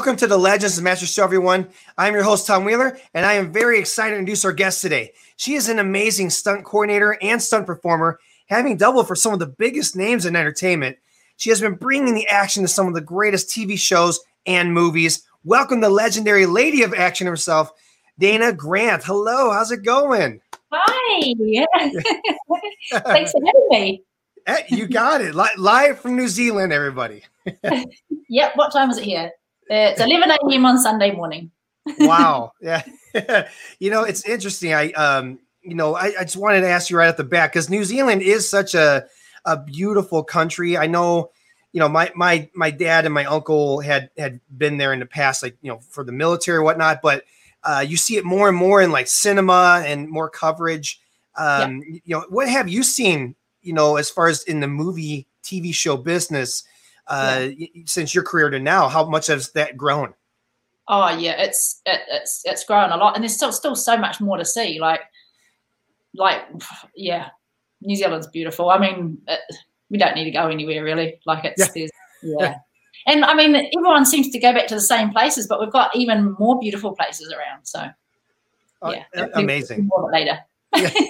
Welcome to the Legends of Master Show, everyone. I'm your host, Tom Wheeler, and I am very excited to introduce our guest today. She is an amazing stunt coordinator and stunt performer, having doubled for some of the biggest names in entertainment. She has been bringing the action to some of the greatest TV shows and movies. Welcome the legendary lady of action herself, Dana Grant. Hello, how's it going? Hi. Thanks for having me. You got it. Live from New Zealand, everybody. yep. What time is it here? It's 11 a.m. on Sunday morning. wow. Yeah. you know, it's interesting. I, um, you know, I, I just wanted to ask you right at the back because New Zealand is such a, a beautiful country. I know, you know, my my my dad and my uncle had had been there in the past, like you know, for the military or whatnot. But uh, you see it more and more in like cinema and more coverage. Um, yeah. You know, what have you seen? You know, as far as in the movie TV show business, uh, yeah. since your career to now? How much has that grown? Oh yeah, it's it, it's it's grown a lot, and there's still still so much more to see. Like like yeah, New Zealand's beautiful. I mean, it, we don't need to go anywhere really. Like it's yeah. yeah. And I mean, everyone seems to go back to the same places, but we've got even more beautiful places around. So, oh, yeah, uh, amazing. More later.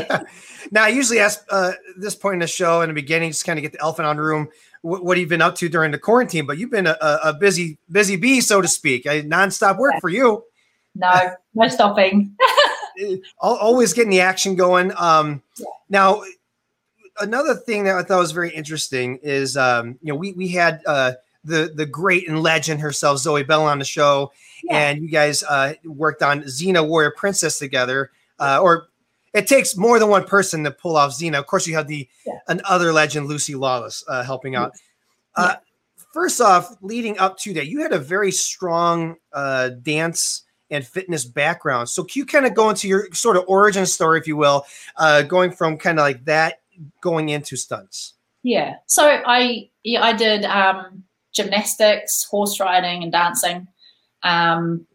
now, I usually ask uh, this point in the show in the beginning, just kind of get the elephant on the room what, what you've been up to during the quarantine, but you've been a, a busy, busy bee, so to speak. I, nonstop work for you. No, no stopping. Always getting the action going. Um, yeah. Now, another thing that I thought was very interesting is, um, you know, we we had uh, the the great and legend herself, Zoe Bell, on the show, yeah. and you guys uh, worked on Xena Warrior Princess together, uh, or it takes more than one person to pull off Xena. Of course, you have the yeah. another legend, Lucy Lawless, uh, helping out. Uh, first off, leading up to that, you had a very strong uh, dance and fitness background. So, can you kind of go into your sort of origin story, if you will, uh, going from kind of like that going into stunts? Yeah. So I yeah, I did um, gymnastics, horse riding, and dancing. Um,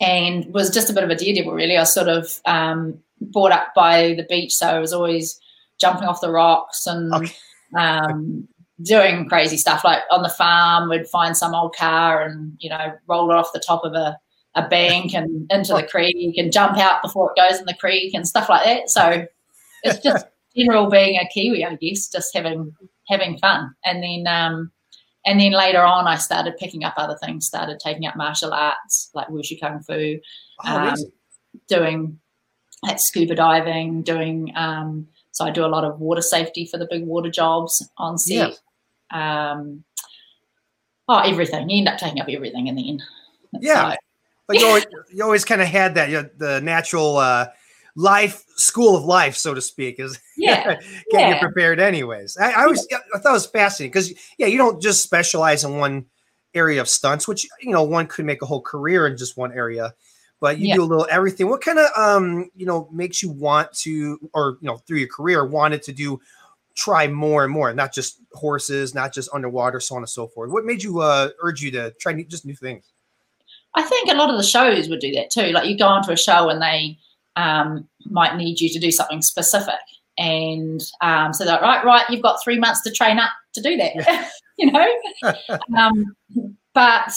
and was just a bit of a daredevil, really. I sort of um, brought up by the beach, so I was always jumping off the rocks and okay. um, doing crazy stuff. Like on the farm, we'd find some old car and you know roll it off the top of a, a bank and into the creek and jump out before it goes in the creek and stuff like that. So it's just general being a Kiwi, I guess, just having having fun. And then um, and then later on, I started picking up other things. Started taking up martial arts like wushu kung fu, oh, um, doing at scuba diving, doing um, so I do a lot of water safety for the big water jobs on set. Yeah. Um, oh, everything. You end up taking up everything in the end. Yeah. But you always, you always kind of had that, you know, the natural uh, life, school of life, so to speak, is yeah. getting yeah. you prepared anyways. I, I was, I thought it was fascinating because, yeah, you don't just specialize in one area of stunts, which, you know, one could make a whole career in just one area but you yeah. do a little everything. What kind of um you know makes you want to, or you know, through your career, wanted to do try more and more, not just horses, not just underwater, so on and so forth. What made you uh urge you to try new, just new things? I think a lot of the shows would do that too. Like you go onto a show and they um, might need you to do something specific, and um, so they're like, right, right, you've got three months to train up to do that. Yeah. you know, um, but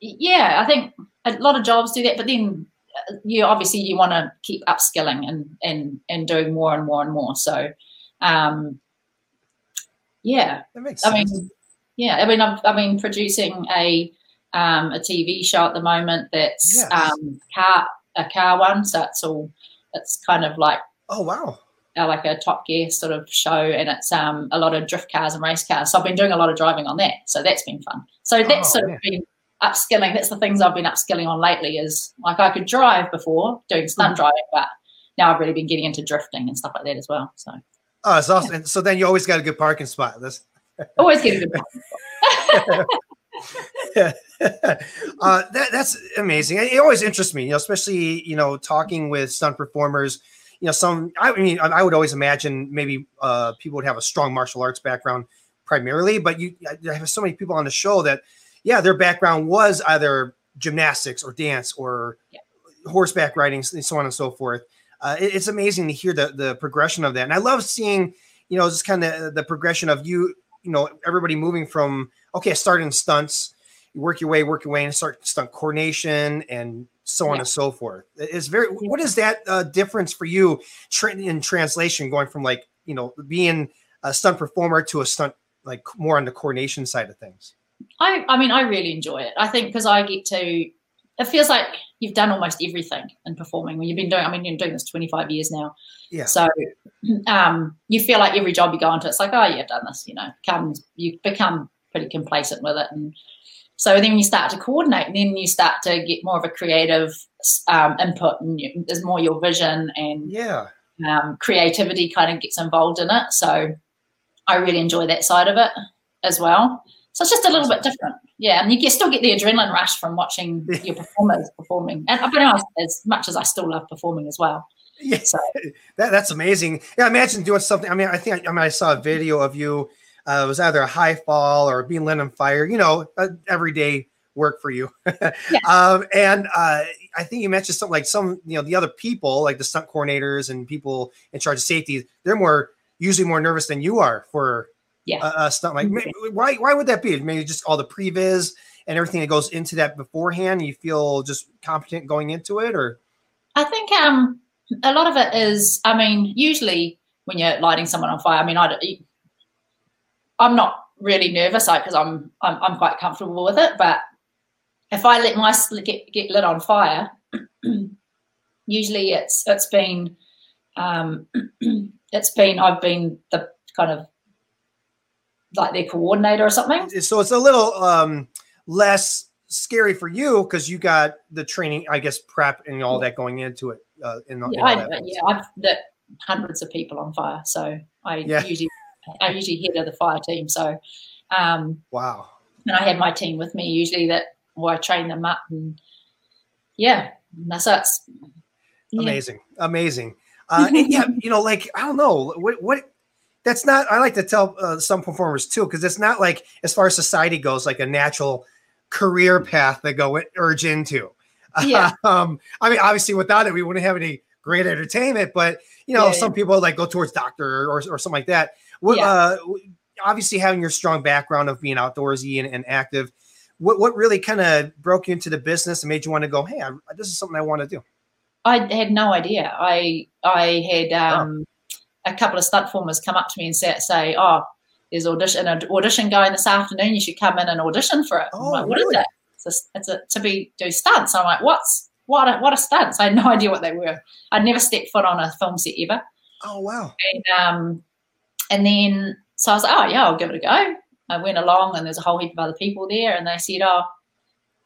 yeah, I think a lot of jobs do that, but then uh, you obviously you want to keep upskilling and and and doing more and more and more. So, um, yeah, that makes sense. I mean, yeah, I mean, I've, I've been producing a um, a TV show at the moment that's yes. um, car a car one, so it's all it's kind of like oh wow, uh, like a Top Gear sort of show, and it's um, a lot of drift cars and race cars. So I've been doing a lot of driving on that, so that's been fun. So that's oh, sort of been upskilling. That's the things I've been upskilling on lately. Is like I could drive before doing stunt mm-hmm. driving, but now I've really been getting into drifting and stuff like that as well. So. Oh, it's awesome. Yeah. So then you always got a good parking spot. That's always get a good parking spot. uh, that, that's amazing. It always interests me, you know, especially you know talking with stunt performers. You know, some I mean, I would always imagine maybe uh, people would have a strong martial arts background primarily, but you I have so many people on the show that yeah, their background was either gymnastics or dance or yeah. horseback riding and so on and so forth. Uh, it, it's amazing to hear the the progression of that, and I love seeing you know just kind of the progression of you you know everybody moving from okay, in stunts, you work your way, work your way, and start stunt coordination and so on Yeah. and so forth. It's very. What is that uh, difference for you tra- in translation, going from like you know being a stunt performer to a stunt like more on the coordination side of things? I, I mean, I really enjoy it. I think because I get to, it feels like you've done almost everything in performing when you've been doing, I mean, you're doing this 25 years now. Yeah. So um, you feel like every job you go into, it's like, oh, yeah, I've done this, you know, comes, you become pretty complacent with it. And so then you start to coordinate and then you start to get more of a creative um, input and you, there's more your vision and Yeah. um, creativity kind of gets involved in it. So I really enjoy that side of it as well. So it's just a little bit different. Yeah. And you get, still get the adrenaline rush from watching your performers performing. And but as, as much as I still love performing as well. Yeah, So that, that's amazing. Yeah, imagine doing something. I mean, I think I, mean I saw a video of you. Uh, it was either a high fall or being lit on fire. You know, uh, everyday work for you. um, and uh, I think you mentioned something like some, you know, the other people, like the stunt coordinators and people in charge of safety. They're more usually more nervous than you are for yeah. a, a stunt. Like, may- why? Why would that be? Maybe just all the previs and everything that goes into that beforehand. You feel just competent going into it, or I think um, a lot of it is, I mean, usually when you're lighting someone on fire, I mean, I don't, I'm not really nervous because I'm, I'm I'm quite comfortable with it. But if I let my get, get lit on fire, usually it's it's been um, it's been I've been the kind of like their coordinator or something. so it's a little um less scary for you because you got the training, I guess, prep and all that going into it. Uh, in, in Yeah, all I, yeah, I've lit hundreds of people on fire, so I Yeah. usually I usually head of the fire team. So, um, Wow. and I have my team with me usually that where I train them up, and yeah, that's that's yeah. Amazing. Amazing. Uh, yeah, you know, like, I don't know what, what, that's not, I like to tell uh, some performers too, because it's not like, as far as society goes, like a natural career path they go urge into. Yeah. um, I mean, obviously, without it, we wouldn't have any great entertainment, but you know, Yeah, some people like go towards doctor or, or something like that. What, Yeah. uh, obviously, having your strong background of being outdoorsy and, and active, what, what really kind of broke you into the business and made you want to go, hey, I, this is something I want to do? I had no idea. I I had um, a couple of stunt formers come up to me and say, say "Oh, there's audition an audition going this afternoon. You should come in and audition for it." Oh, like, "What is really? that?" It's a, it's a to be do stunts. I'm like, "What's what? A, what a stunts?" I had no idea what they were. I'd never stepped foot on a film set ever. Oh, wow. And um, and then so I was like, "Oh yeah, I'll give it a go." I went along, and there's a whole heap of other people there, and they said, "Oh,"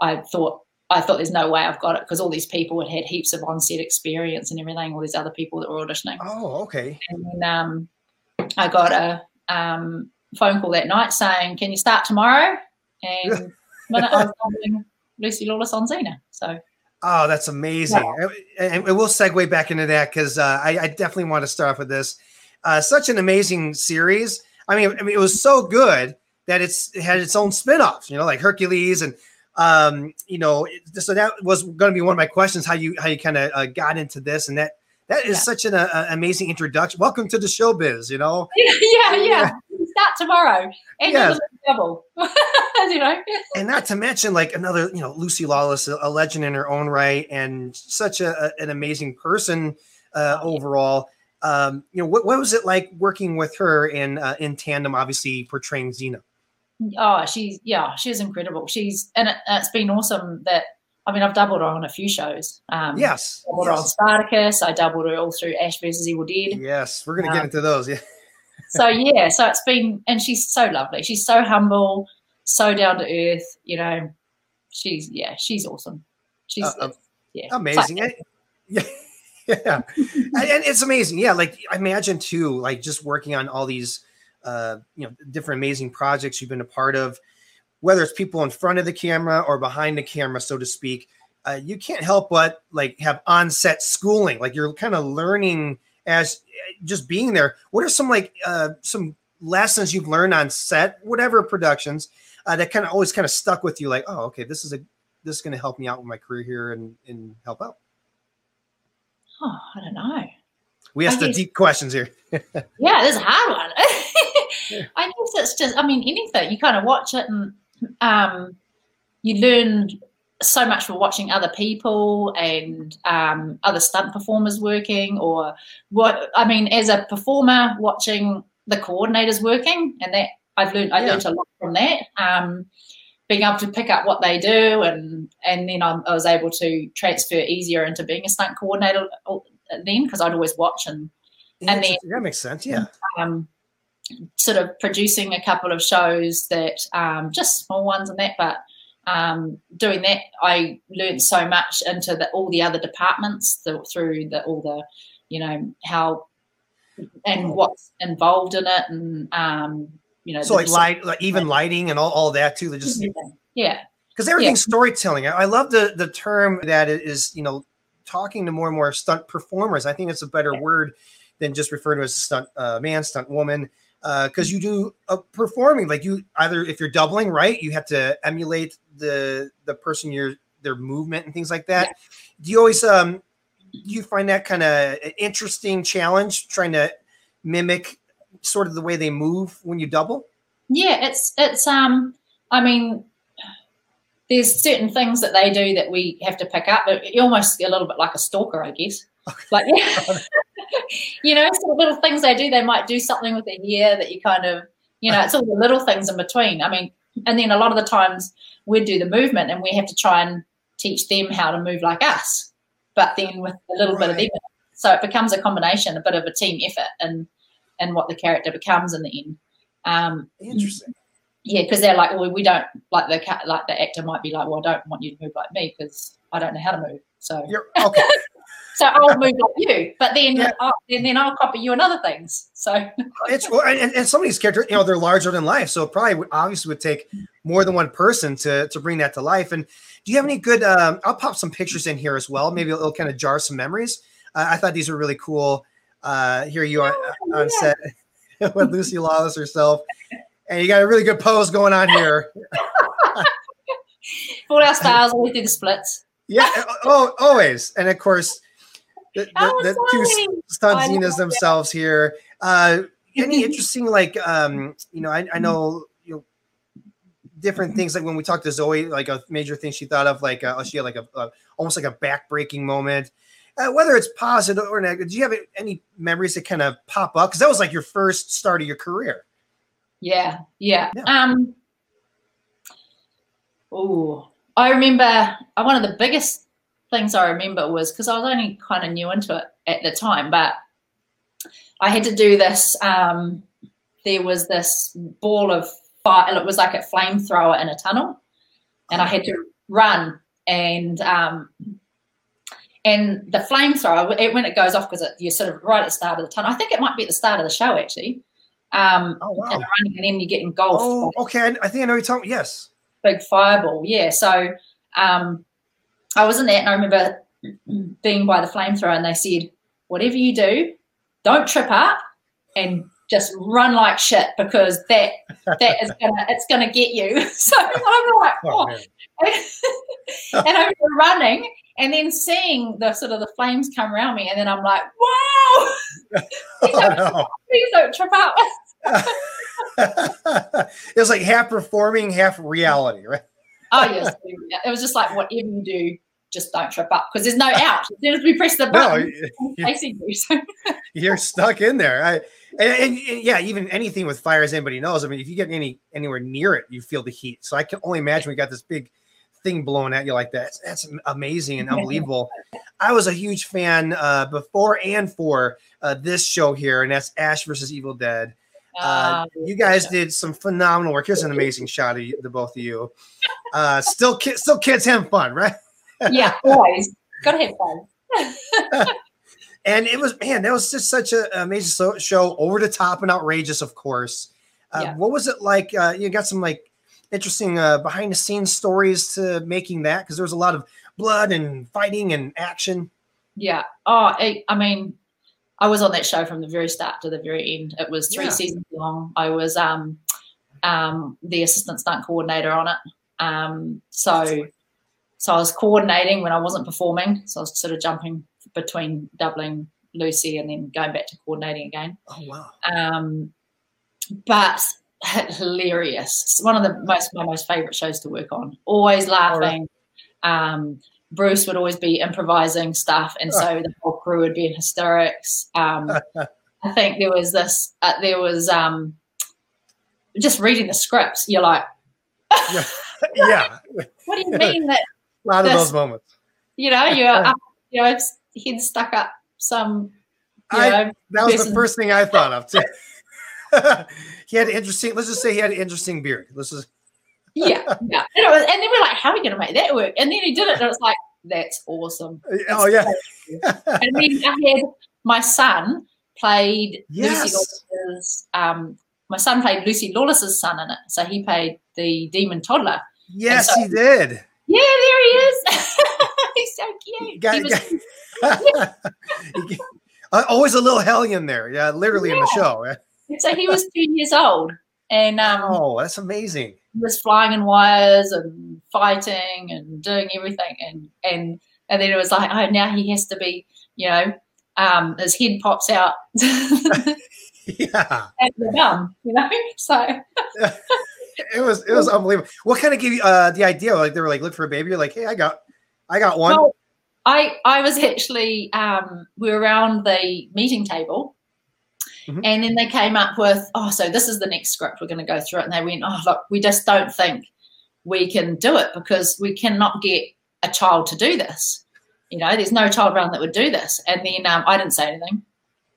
I thought I thought there's no way I've got it because all these people had had heaps of on-set experience and everything. All these other people that were auditioning, Oh, okay. and then um, I got a um, phone call that night saying, "Can you start tomorrow?" And I was doubling Lucy Lawless on Xena. So Oh, that's amazing. And, and we'll segue back into that because uh, I, I definitely want to start off with this. Uh, such an amazing series. I mean, I mean, it was so good that it's it had its own spin-offs, you know, like Hercules and um, you know, so that was going to be one of my questions how you how you kind of uh, got into this and that that is Yeah. such an uh, amazing introduction. Welcome to the showbiz, you know. yeah, yeah, start tomorrow and Yes. double. you know, and not to mention like another you know lucy lawless a, legend in her own right and such a, an amazing person uh, yeah. overall um you know what, what was it like working with her in uh, in tandem obviously portraying xena Oh, she's yeah, she's incredible. She's and it, it's been awesome that I mean I've doubled her on a few shows. Um, yes doubled her on yes, Spartacus. I doubled her all through Ash versus Evil Dead. yes we're gonna get Um, into those yeah So yeah, so it's been and she's so lovely. She's so humble, so down to earth. You know, she's yeah, she's awesome. She's Uh, um, yeah, amazing It's yeah yeah and, and it's amazing yeah like i imagine too like just working on all these uh you know different amazing projects you've been a part of whether it's people in front of the camera or behind the camera so to speak uh, you can't help but like have on-set schooling like you're kind of learning as just being there what are some like uh some lessons you've learned on set whatever productions uh, that kind of always kind of stuck with you like oh okay this is a this is going to help me out with my career here and and help out oh, I don't know. we asked the deep questions here Yeah, this is a hard one. I guess it's just, I mean, anything you kind of watch it and um, you learn so much from watching other people and um, other stunt performers working, or what I mean, as a performer, watching the coordinators working, and that I've learned I yeah. learned a lot from that. Um, being able to pick up what they do, and and then I'm, i was able to transfer easier into being a stunt coordinator uh, then because I'd always watch and yeah, and then that makes sense. Yeah. Um, sort of producing a couple of shows that um, just small ones and that, but um, doing that, I learned so much into the, all the other departments the, through the, all the, you know, how and what's involved in it, and um, you know, so like light, like even lighting and all, all that too. They just yeah, because everything's yeah. storytelling. I, I love the the term that is you know, talking to more and more stunt performers. I think it's a better yeah. word than just referring to as a stunt uh, man, stunt woman because uh, you do a performing like you either if you're doubling right you have to emulate the the person you're their movement and things like that. Yeah. do you always um do you find that kind of interesting challenge trying to mimic sort of the way they move when you double? Yeah it's it's um i mean there's certain things that they do that we have to pick up but almost a little bit like a stalker i guess. Like yeah you know, sort of little things they do. They might do something with their hair that you kind of, you know, it's all the little things in between. I mean, and then a lot of the times we do the movement and we have to try and teach them how to move like us, but then with a little right. bit of effort. So it becomes a combination, a bit of a team effort, and and what the character becomes in the end. Um, Interesting. Yeah, because they're like, well, we don't like the like the actor might be like, well, I don't want you to move like me because I don't know how to move. So you're okay. So I'll move like you, but then yeah. I'll, and then I'll copy you and other things. So it's and, and some of these characters, you know, they're larger than life, so it probably obviously would take more than one person to to bring that to life. And do you have any good? Um, I'll pop some pictures in here as well. Maybe it'll, it'll kind of jar some memories. Uh, I thought these were really cool. Uh, here you are oh, on yeah. set with Lucy Lawless herself, and you got a really good pose going on here. Full our styles, we do the splits. Yeah, oh, always, and of course the, the, the two stunt Xenas themselves that. here. Uh, any interesting, like, um, you know, I, I know, you know, different things like when we talked to Zoe, like a major thing she thought of, like, uh, she had like a, a almost like a back-breaking moment. Uh, whether it's positive or negative, do you have any memories that kind of pop up? Because that was like your first start of your career. Yeah, yeah. yeah. Um, oh, I remember uh, one of the biggest things I remember was because I was only kind of new into it at the time, but I had to do this. Um, there was this ball of fire. and It was like a flamethrower in a tunnel, and I had to run and um, and the flamethrower it, when it goes off because you're sort of right at the start of the tunnel. I think it might be at the start of the show actually. Um, oh wow! And running and then you get engulfed. Oh, okay. I think I know you're talking. Yes. Big fireball. Yeah. So um, I was in that, and I remember being by the flamethrower, and they said, "Whatever you do, don't trip up and just run like shit because that that is gonna it's gonna get you." So I'm like, oh, oh. and I'm running, and then seeing the sort of the flames come around me, and then I'm like, "Whoa! please, oh, don't, no. please don't trip up." it was like half performing, half reality, right? Oh yes, it was just like whatever you do, just don't trip up because there's no out. As soon as we press the button, no, you, you're stuck in there. I, and, and, and, yeah, even anything with fire, as anybody knows, I mean, if you get any anywhere near it, you feel the heat. So I can only imagine we got this big thing blowing at you like that. That's amazing and unbelievable. I was a huge fan uh, before and for uh, this show here, and that's Ash versus Evil Dead. Uh, ah, you guys did some phenomenal work. Here's an amazing shot of you, the both of you. Uh, still, ki- still kids having fun, right? yeah, always gotta have fun. and it was man, that was just such an amazing show, over the top and outrageous, of course. Uh, yeah. What was it like? Uh, you got some like interesting uh, behind the scenes stories to making that because there was a lot of blood and fighting and action. Yeah. Oh, I, I mean, I was on that show from the very start to the very end. It was three yeah. seasons long. I was um, um, the assistant stunt coordinator on it. Um, so so I was coordinating when I wasn't performing. So I was sort of jumping between doubling Lucy and then going back to coordinating again. Oh wow! Um, but hilarious. It's one of the most my most favorite shows to work on. Always laughing. Um, Bruce would always be improvising stuff, and so the whole crew would be in hysterics. Um, I think there was this. Uh, there was um, just reading the scripts. You're like, yeah. yeah. what do you mean that? A lot of those moments. You know, you're up, you know, he'd stuck up some. I, know, that was person. the first thing I thought of too. he had interesting. Let's just say he had an interesting beard. Let's just. Yeah, yeah. And, was, and, then we're like, "How are we going to make that work?" And then he did it, and it was like, "That's awesome." That's oh yeah. and then I had my son played yes. Lucy Lawless's. Um, my son played Lucy Lawless's son in it, so he played the demon toddler. Yes, so, he did. Yeah, there he is. He's so cute. Got, he was, got, always a little hellion there. Yeah, literally yeah. in the show. so he was two years old, and um, oh, that's amazing. He was flying in wires and fighting and doing everything, and and and then it was like, oh, now he has to be, you know, um, his head pops out. yeah. And the gum, you know. So. it was it was unbelievable. What kind of gave you uh, the idea? Like they were like, look for a baby. You're like, hey, I got, I got one. Well, I I was actually um, we were around the meeting table, mm-hmm. and then they came up with, oh, so this is the next script. We're going to go through it, and they went, oh, look, we just don't think we can do it because we cannot get a child to do this. You know, there's no child around that would do this. And then um, I didn't say anything.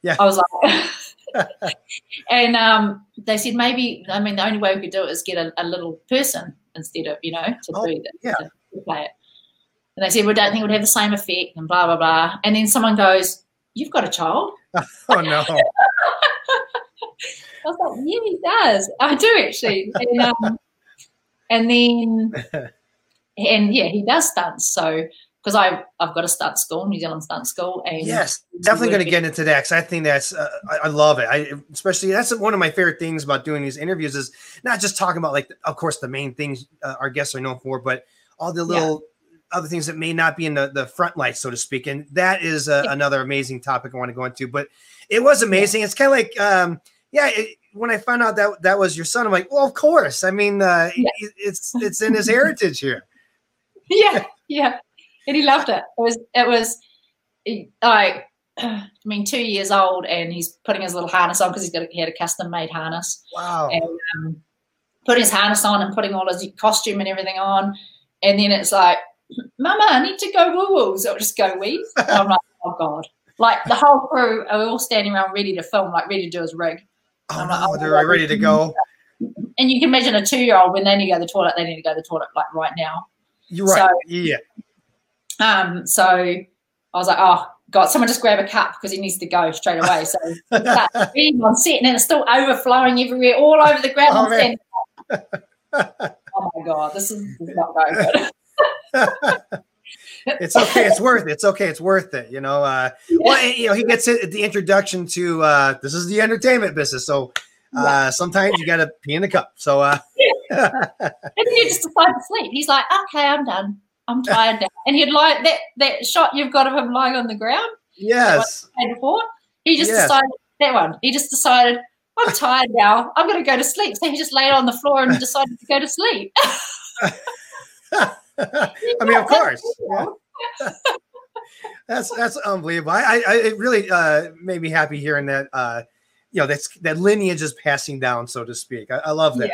Yeah. I was like. and um, they said maybe I mean the only way we could do it is get a, a little person instead of you know to oh, do it yeah. to play it. And they said we don't think it would have the same effect and blah blah blah. And then someone goes, "You've got a child." oh no. I was like, yeah, he does. I do actually. And, um, and then, and yeah, he does stunts. So because I I've got a stunt school, New Zealand stunt school, and yes, definitely going to get into that because I think that's uh, I, I, love it. I especially that's one of my favorite things about doing these interviews is not just talking about like of course the main things uh, our guests are known for, but all the little yeah. other things that may not be in the the front light, so to speak. And that is uh, yeah. another amazing topic I want to go into. But it was amazing. It's kind of like um, yeah. It, when I found out that that was your son, I'm like, well, of course. I mean, uh, yeah. it's it's in his heritage here. Yeah, yeah and he loved it. It was it was like I mean, two years old, and he's putting his little harness on because he's got he had a custom made harness. Wow! And um, putting his harness on and putting all his costume and everything on, and then it's like, Mama, I need to go woo woo. So just go wee. I'm like, oh god! Like the whole crew are all standing around ready to film, like ready to do his rig. Oh, like, oh, they're ready to go. And you can imagine a two year old when they need to go to the toilet, they need to go to the toilet like right now. You're right. So, yeah. Um, so I was like, oh God, someone just grab a cup because he needs to go straight away. So being on set and then it's still overflowing everywhere, all over the ground. Oh, oh my God, this is, this is not going good. it's okay. It's worth it. It's okay. It's worth it. You know, uh, well, you know, he gets it, the introduction to, uh, this is the entertainment business. So, uh, sometimes you got to pee in the cup. So, uh, and then he just decides to sleep. He's like, okay, I'm done. I'm tired now. And he'd like that that shot you've got of him lying on the ground. Yes. Before he just yes. decided that one. He just decided I'm tired now. I'm going to go to sleep. So he just laid on the floor and decided to go to sleep. I mean, of course. that's that's unbelievable. I, I it really uh, made me happy hearing that. Uh, you know that's that lineage is passing down, so to speak. I, I love that.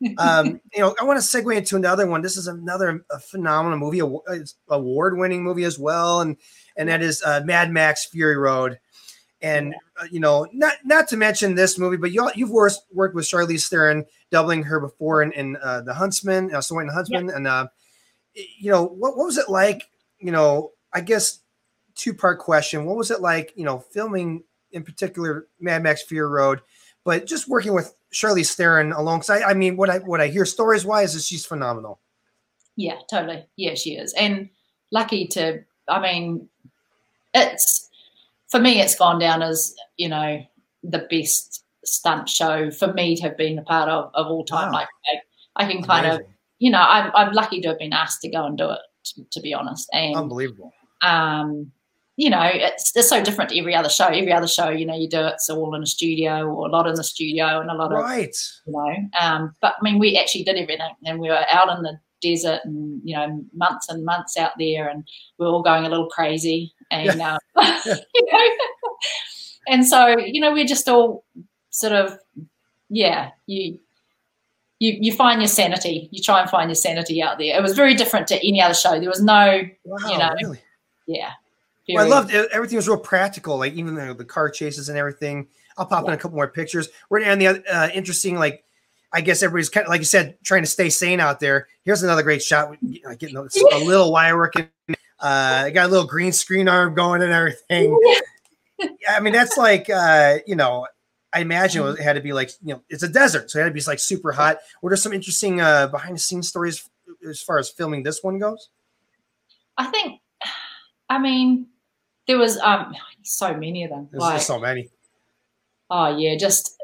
Yeah. um, you know, I want to segue into another one. This is another phenomenal movie, award-winning movie as well, and and that is uh, Mad Max Fury Road. And uh, you know, not not to mention this movie, but you you've worked worked with Charlize Theron, doubling her before in, in uh, the Huntsman, uh, White and Huntsman, yeah. and uh, you know, what what was it like? You know, I guess two part question. What was it like? You know, filming in particular Mad Max Fury Road, but just working with Charlize Theron alongside. I mean, what I what I hear stories wise is she's phenomenal. Yeah, totally. Yeah, she is, and lucky to. I mean, it's for me. It's gone down as you know the best stunt show for me to have been a part of of all time. Wow. Like I, I, can kind Amazing. of, you know, I'm I'm lucky to have been asked to go and do it. To, to be honest, and unbelievable. Um, you know, it's, it's so different to every other show. Every other show, you know, you do it's all in a studio or a lot in the studio and a lot of. right. of, you know. Um, but I mean, we actually did everything, and we were out in the desert and you know months and months out there, and we are all going a little crazy, and yeah. um, you know, and so you know, we're just all sort of, yeah, you you you find your sanity. You try and find your sanity out there. It was very different to any other show. There was no, wow, you know, really? yeah. Well, I loved it. Everything was real practical, like even the, the car chases and everything. I'll pop yeah. in a couple more pictures. We're and the uh, interesting, like I guess everybody's kind of like you said, trying to stay sane out there. Here's another great shot. Getting a, little wire working. Uh, got a little green screen arm going and everything. I mean, that's like uh, you know, I imagine it had to be like you know, it's a desert, so it had to be like super hot. What are some interesting uh, behind the scenes stories as far as filming this one goes? I think, I mean, there was um so many of them. There's like, so many. Oh yeah, just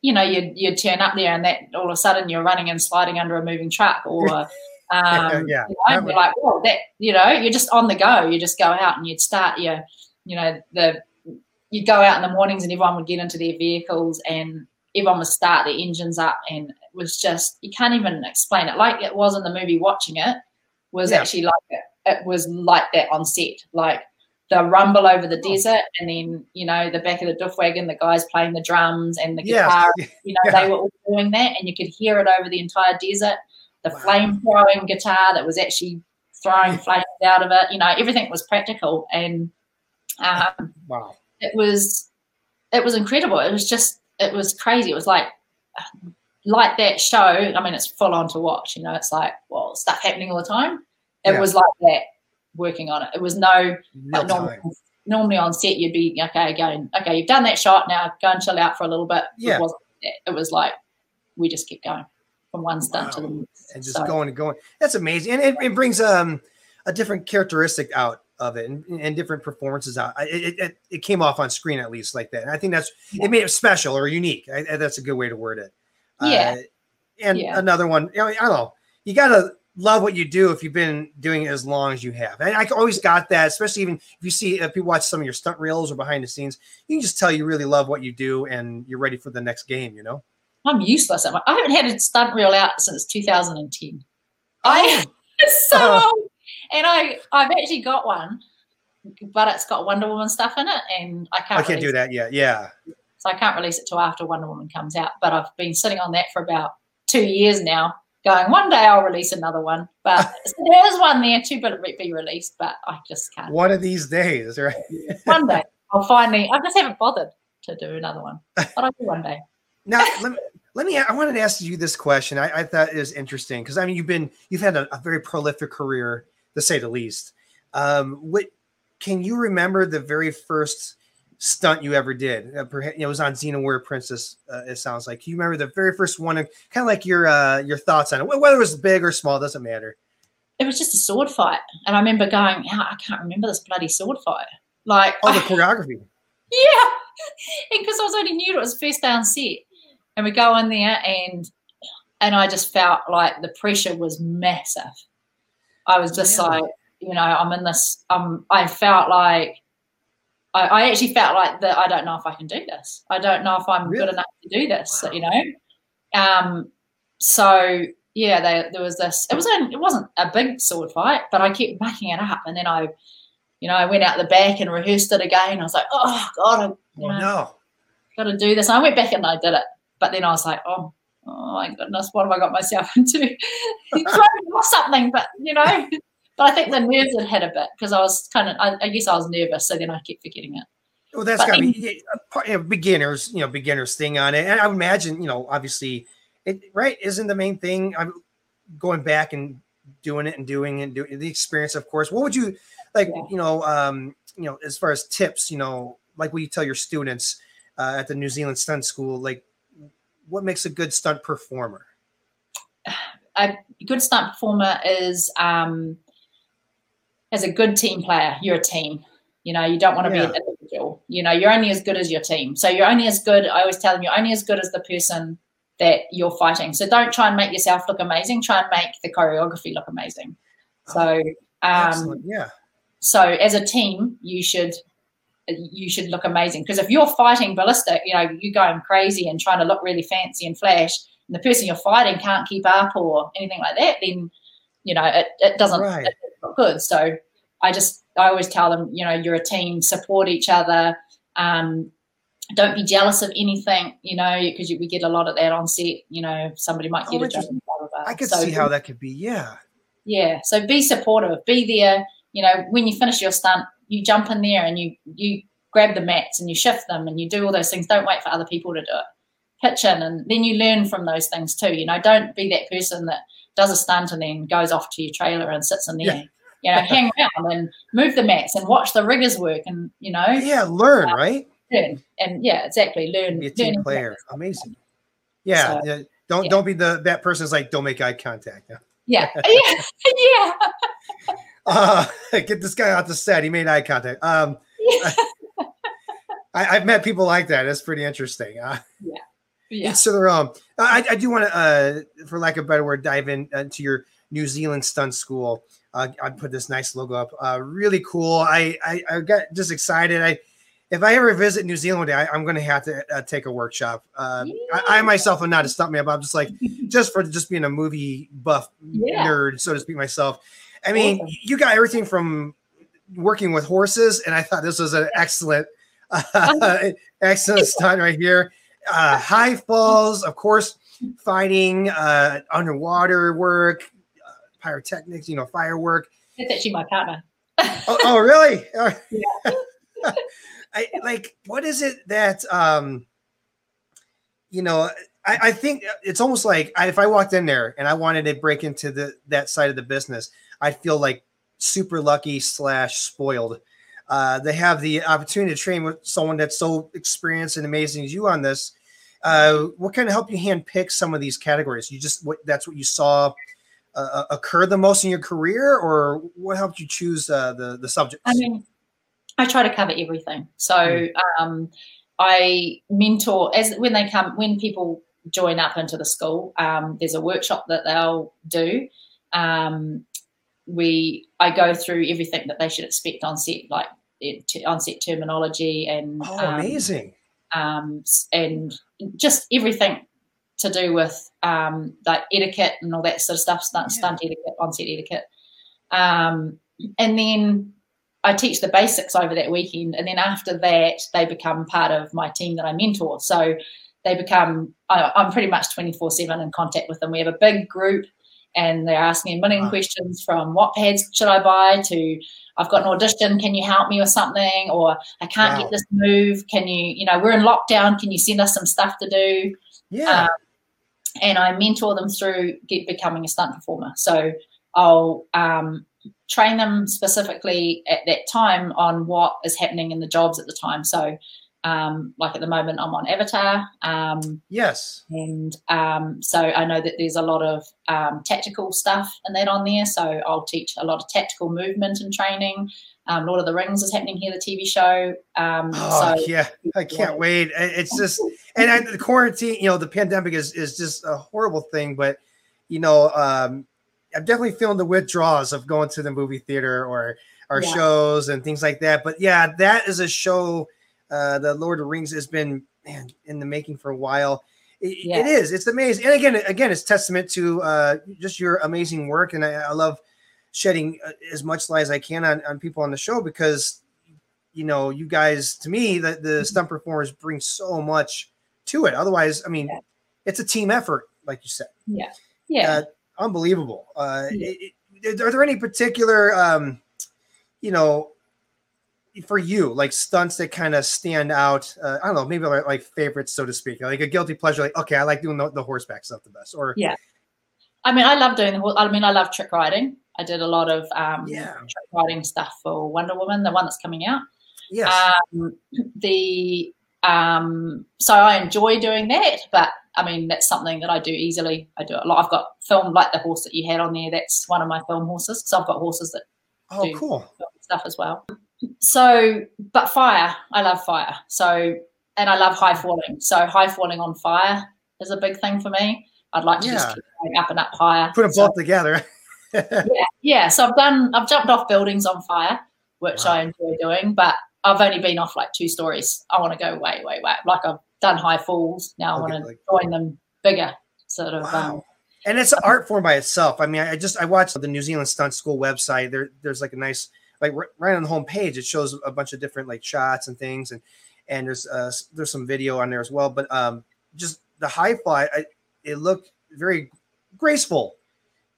you know, you'd you'd turn up there and that all of a sudden you're running and sliding under a moving truck or um yeah, you know, you're like, well that you know, you're just on the go. You just go out and you'd start your you know, the you'd go out in the mornings and everyone would get into their vehicles and everyone would start their engines up and it was just you can't even explain it like it was in the movie watching it was yeah. actually like it. it was like that on set like the rumble over the desert, and then you know the back of the doof wagon, the guys playing the drums and the guitar. Yeah. You know yeah. they were all doing that, and you could hear it over the entire desert. The wow. flame throwing guitar that was actually throwing flames out of it. You know everything was practical, and um, wow, it was it was incredible. It was just it was crazy. It was like like that show. I mean, it's full on to watch. You know, it's like well, stuff happening all the time. It yeah. was like that working on it. It was no like normally, normally, on set you'd be okay going okay you've done that shot now go and chill out for a little bit. Yeah. It wasn't. It was like we just kept going from one stunt wow. to the next. And just so. going and going. That's amazing, and it, it, brings um a different characteristic out of it and, and different performances out. It, it, it, came off on screen at least like that. And I think that's yeah. it made it special or unique. I, that's a good way to word it. Yeah. Uh, and yeah. another one, I, mean, I don't know. You gotta love what you do if you've been doing it as long as you have. And I always got that, especially even if you see if you watch some of your stunt reels or behind the scenes, you can just tell you really love what you do and you're ready for the next game. You know, I'm useless. I haven't had a stunt reel out since 2010. I so uh, old, and I I've actually got one, but it's got Wonder Woman stuff in it, and I can't. I can't do that yet. Yeah. So I can't release it till after Wonder Woman comes out. But I've been sitting on that for about two years now going, one day I'll release another one. But so there's one there to be released, but I just can't. One of these days, right? one day I'll finally, I just haven't bothered to do another one, but I'll do one day. Now, let me, let me, I wanted to ask you this question. I, I thought it was interesting because I mean, you've been, you've had a, a, very prolific career to say the least. Um, what, can you remember the very first stunt you ever did. Uh, perhaps, you know, it was on Xena Warrior Princess. Uh, it sounds like. you remember the very first one? Kind of like your uh, your thoughts on it, whether it was big or small, doesn't matter. It was just a sword fight, and I remember going, oh, "I can't remember this bloody sword fight." Like, oh, the choreography. Yeah, because I was only new. It was first day on set, and we go in there, and and I just felt like the pressure was massive. I was just really? like, you know, I'm in this. Um, I felt like I, I, actually felt like that I don't know if I can do this. I don't know if I'm really? good enough to do this, wow. you know. Um, so yeah, they, there was this. It was it wasn't a big sword fight, but I kept backing it up, and then I, you know, I went out the back and rehearsed it again. I was like, oh god, I, you oh, know, no. got to do this. And I went back and I did it, but then I was like, oh, oh my goodness, what have I got myself into? something, but you know. But I think the nerves had hit a bit because I was kind of, I, I, guess I was nervous, so then I kept forgetting it. Well, that's got to be know, beginners, you know, beginners thing on it. And I would imagine, you know, obviously, it right isn't the main thing. I'm going back and doing it and doing it and doing the experience, of course. What would you like, yeah. you know, um, you know, as far as tips, you know, like what you tell your students uh, at the New Zealand stunt school, like what makes a good stunt performer? A good stunt performer is um, as a good team player, you're a team. You know, you don't want to yeah. be an individual. You know, you're only as good as your team. So you're only as good. I always tell them you're only as good as the person that you're fighting. So don't try and make yourself look amazing. Try and make the choreography look amazing. So, um, yeah. so as a team, you should you should look amazing because if you're fighting ballistic, you know, you're going crazy and trying to look really fancy and flash, and the person you're fighting can't keep up or anything like that, then you know it, it doesn't right. look good. So I just I always tell them, you know, you're a team, support each other. Um, don't be jealous of anything, you know, because we get a lot of that on set. You know, somebody might get oh, a job. I could so, see how that could be. Yeah. Yeah. So be supportive. Be there. You know, when you finish your stunt, you jump in there and you you grab the mats and you shift them and you do all those things. Don't wait for other people to do it. Pitch in and then you learn from those things too. You know, don't be that person that does a stunt and then goes off to your trailer and sits in there. Yeah. You know, hang around and move the mats and watch the riggers work and you know. Yeah, learn, uh, right? Learn and yeah, exactly. Learn. Be a team player. Amazing. Yeah, so, yeah. Don't yeah. don't be the that person's like don't make eye contact. Yeah, yeah, yeah. Uh, get this guy off the set. He made eye contact. Um, I, have met people like that. It's pretty interesting. Uh, yeah. Yeah. Each to their own. I, I do want to, uh, for lack of a better word, dive in into your New Zealand stunt school. Uh, I put this nice logo up. Uh, really cool. I, I, I got just excited. I if I ever visit New Zealand, I, am going to have to uh, take a workshop. Uh, yeah. I, I, myself am not a stuntman, but I'm just like just for just being a movie buff yeah. nerd, so to speak, myself. I mean, awesome. you got everything from working with horses, and I thought this was an excellent, uh, excellent stunt right here. Uh, high falls, of course, fighting, uh, underwater work, uh, pyrotechnics, you know, firework. It's actually my partner. oh, oh, really? Yeah. I like what is it that um you know I, I think it's almost like I, if I walked in there and I wanted to break into the that side of the business, I'd feel like super lucky slash spoiled. Uh, they have the opportunity to train with someone that's so experienced and amazing as you on this. Uh, what kind of help you hand pick some of these categories? You just what that's what you saw uh, uh occur the most in your career, or what helped you choose uh, the the subjects? I mean, I try to cover everything. So mm. um, I mentor as when they come when people join up into the school. Um, there's a workshop that they'll do. Um, we I go through everything that they should expect on set, like on set terminology and oh, um, amazing, um, and just everything to do with um, like etiquette and all that sort of stuff, stunt, yeah. stunt etiquette, on set etiquette, um, and then I teach the basics over that weekend, and then after that, they become part of my team that I mentor. So they become I, am pretty much 24 7 in contact with them. We have a big group, and they're asking a million wow. questions from what pads should I buy to I've got an audition, can you help me with something? Or I can't wow. get this move. Can you, you know, we're in lockdown, can you send us some stuff to do? Yeah. Um, and I mentor them through get, becoming a stunt performer. So I'll um, train them specifically at that time on what is happening in the jobs at the time. So, um, like at the moment, I'm on Avatar. Um, yes. And um, so I know that there's a lot of um, tactical stuff and that on there. So I'll teach a lot of tactical movement and training. Um, Lord of the Rings is happening here, the TV show. Um, oh so, yeah, I can't wait. It's just and I, the quarantine, you know, the pandemic is is just a horrible thing, but you know, um, I'm definitely feeling the withdrawals of going to the movie theater or our yeah. shows and things like that. But yeah, that is a show. Uh, the Lord of the Rings has been man in the making for a while. It, yeah. it is. It's amazing. And again, again, it's testament to uh, just your amazing work. And I, I love shedding uh, as much light as I can on, on people on the show because you know you guys to me the, the mm-hmm. stunt performers bring so much to it. Otherwise, I mean, yeah. it's a team effort, like you said. Yeah. Yeah. Uh, unbelievable. Uh, it, it, are there any particular, um, you know, for you, like stunts that kind of stand out? Uh, I don't know, maybe like, like, favorites, so to speak, like a guilty pleasure. Like, okay, I like doing the, the horseback stuff the best. Or yeah, I mean, I love doing the. I mean, I love trick riding. I did a lot of um, yeah. trick riding stuff for Wonder Woman, the one that's coming out. Yeah. Um, the um, so I enjoy doing that, but I mean, that's something that I do easily. I do a lot. I've got film like the horse that you had on there. That's one of my film horses. because I've got horses that oh, cool stuff as well. So, but fire, I love fire. So, and I love high falling. So, high falling on fire is a big thing for me. I'd like to yeah. just keep going up and up higher. Put them so, both together. yeah, yeah. So I've done. I've jumped off buildings on fire which wow. I enjoy doing. But I've only been off like two stories. I want to go way, way, way. Like I've done high falls. Now I want to like, join them bigger, sort of. Wow. Um, and it's an art form by itself. I mean, I just I watched the New Zealand Stunt School website. There, there's like a nice like right on the home page. It shows a bunch of different like shots and things, and and there's uh there's some video on there as well. But um, just the high fly, I, it looked very graceful.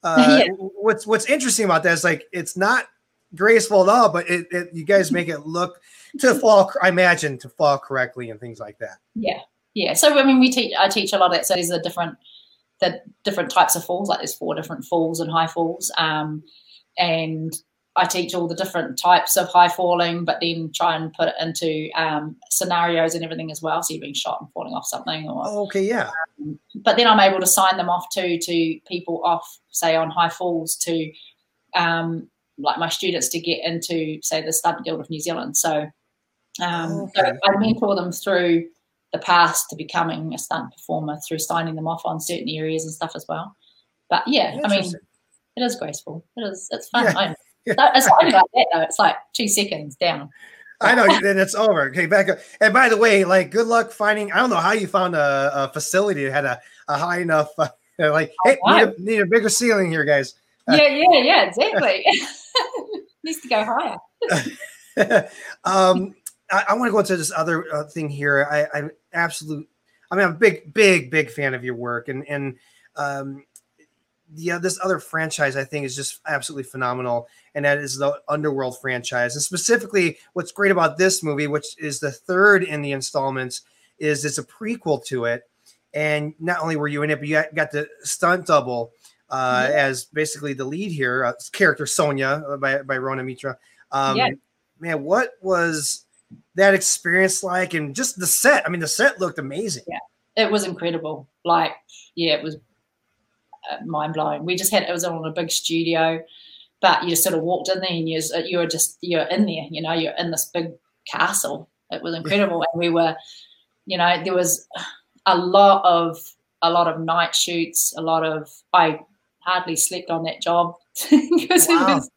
Uh, yeah. What's what's interesting about that is like it's not graceful at all, but it, it you guys make it look to fall. I imagine to fall correctly and things like that. Yeah, yeah. So I mean, we teach. I teach a lot of it. So there's a different the different types of falls. Like there's four different falls and high falls. Um, and I teach all the different types of high falling, but then try and put it into um, scenarios and everything as well. So you're being shot and falling off something. Or, oh, okay, yeah. Um, but then I'm able to sign them off to to people off, say on high falls, to um, like my students to get into, say, the Stunt Guild of New Zealand. So, um, okay. so I mentor them through the path to becoming a stunt performer through signing them off on certain areas and stuff as well. But yeah, I mean, it is graceful. It is. It's fun. Yeah. It's only like that though. It's like two seconds down. I know. then it's over. Okay, back up. And by the way, like, good luck finding. I don't know how you found a, a facility that had a, a high enough. Uh, like, oh, hey, wow. need, a, need, a, bigger ceiling here, guys. Uh, yeah, yeah, yeah. Exactly. Needs to go higher. um, I, I want to go into this other uh, thing here. I, I'm absolute. I mean, I'm a big, big, big fan of your work, and and um, yeah, this other franchise I think is just absolutely phenomenal, and that is the Underworld franchise. And specifically, what's great about this movie, which is the third in the installments, is it's a prequel to it. And not only were you in it, but you got the stunt double uh, yeah. as basically the lead here, uh, character Sonja uh, by by Rhona Mitra. Um, yeah. Man, what was that experience like? And just the set. I mean, the set looked amazing. Yeah, it was incredible. Like, yeah, it was uh, mind blowing. We just had it was on a big studio, but you just sort of walked in there and you you were just you're in there. You know, you're in this big castle. It was incredible, and we were, you know, there was a lot of a lot of night shoots. A lot of I hardly slept on that job because wow. it was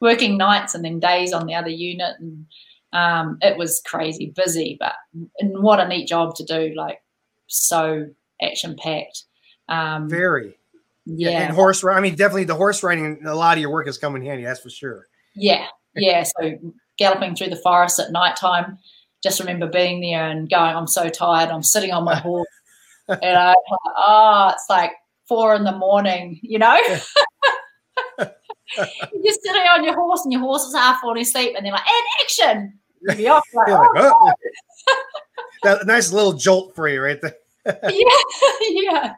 working nights and then days on the other unit and um, it was crazy busy but and what a neat job to do like so action packed um, very yeah. And horse I mean, definitely the horse riding, a lot of your work is coming handy. That's for sure. Yeah. Yeah. so galloping through the forest at night time, just remember being there and going, I'm so tired. I'm sitting on my horse. and I, oh, it's like four in the morning, you know? You're sitting on your horse and your horse is half falling asleep and they're like, and action. you be off like, oh, oh. that nice little jolt for you right there. yeah, yeah.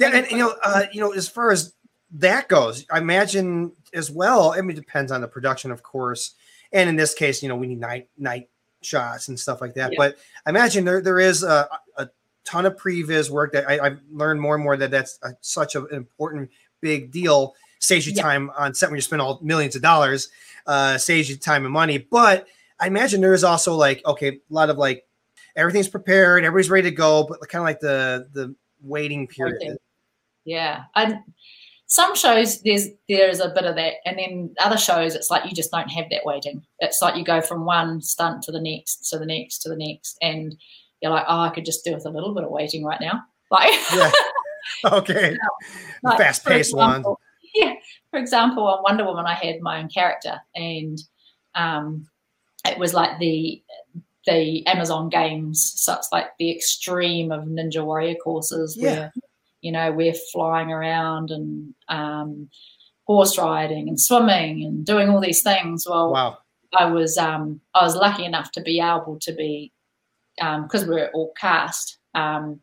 Yeah, and you know, uh, you know, as far as that goes, I imagine as well. I mean, it depends on the production, of course, and in this case, you know, we need night night shots and stuff like that. Yeah. But I imagine there there is a, a ton of previs work that I, have learned more and more that that's a, such an important big deal. Saves you yeah. time on set when you spend all millions of dollars. Uh, saves you time and money. But I imagine there is also like okay, a lot of like everything's prepared, everybody's ready to go, but kind of like the the waiting period. Yeah. And some shows there's there's a bit of that. And then other shows it's like you just don't have that waiting. It's like you go from one stunt to the next, to the next, to the next. And you're like, oh, I could just do with a little bit of waiting right now. Like yeah. Okay. like, Fast paced one. Yeah. For example, on Wonder Woman I had my own character and um it was like the the Amazon games, so it's like the extreme of Ninja Warrior courses yeah. where you know, we're flying around and um, horse riding and swimming and doing all these things. Well, wow. I was um, I was lucky enough to be able to be because um, we are all cast um,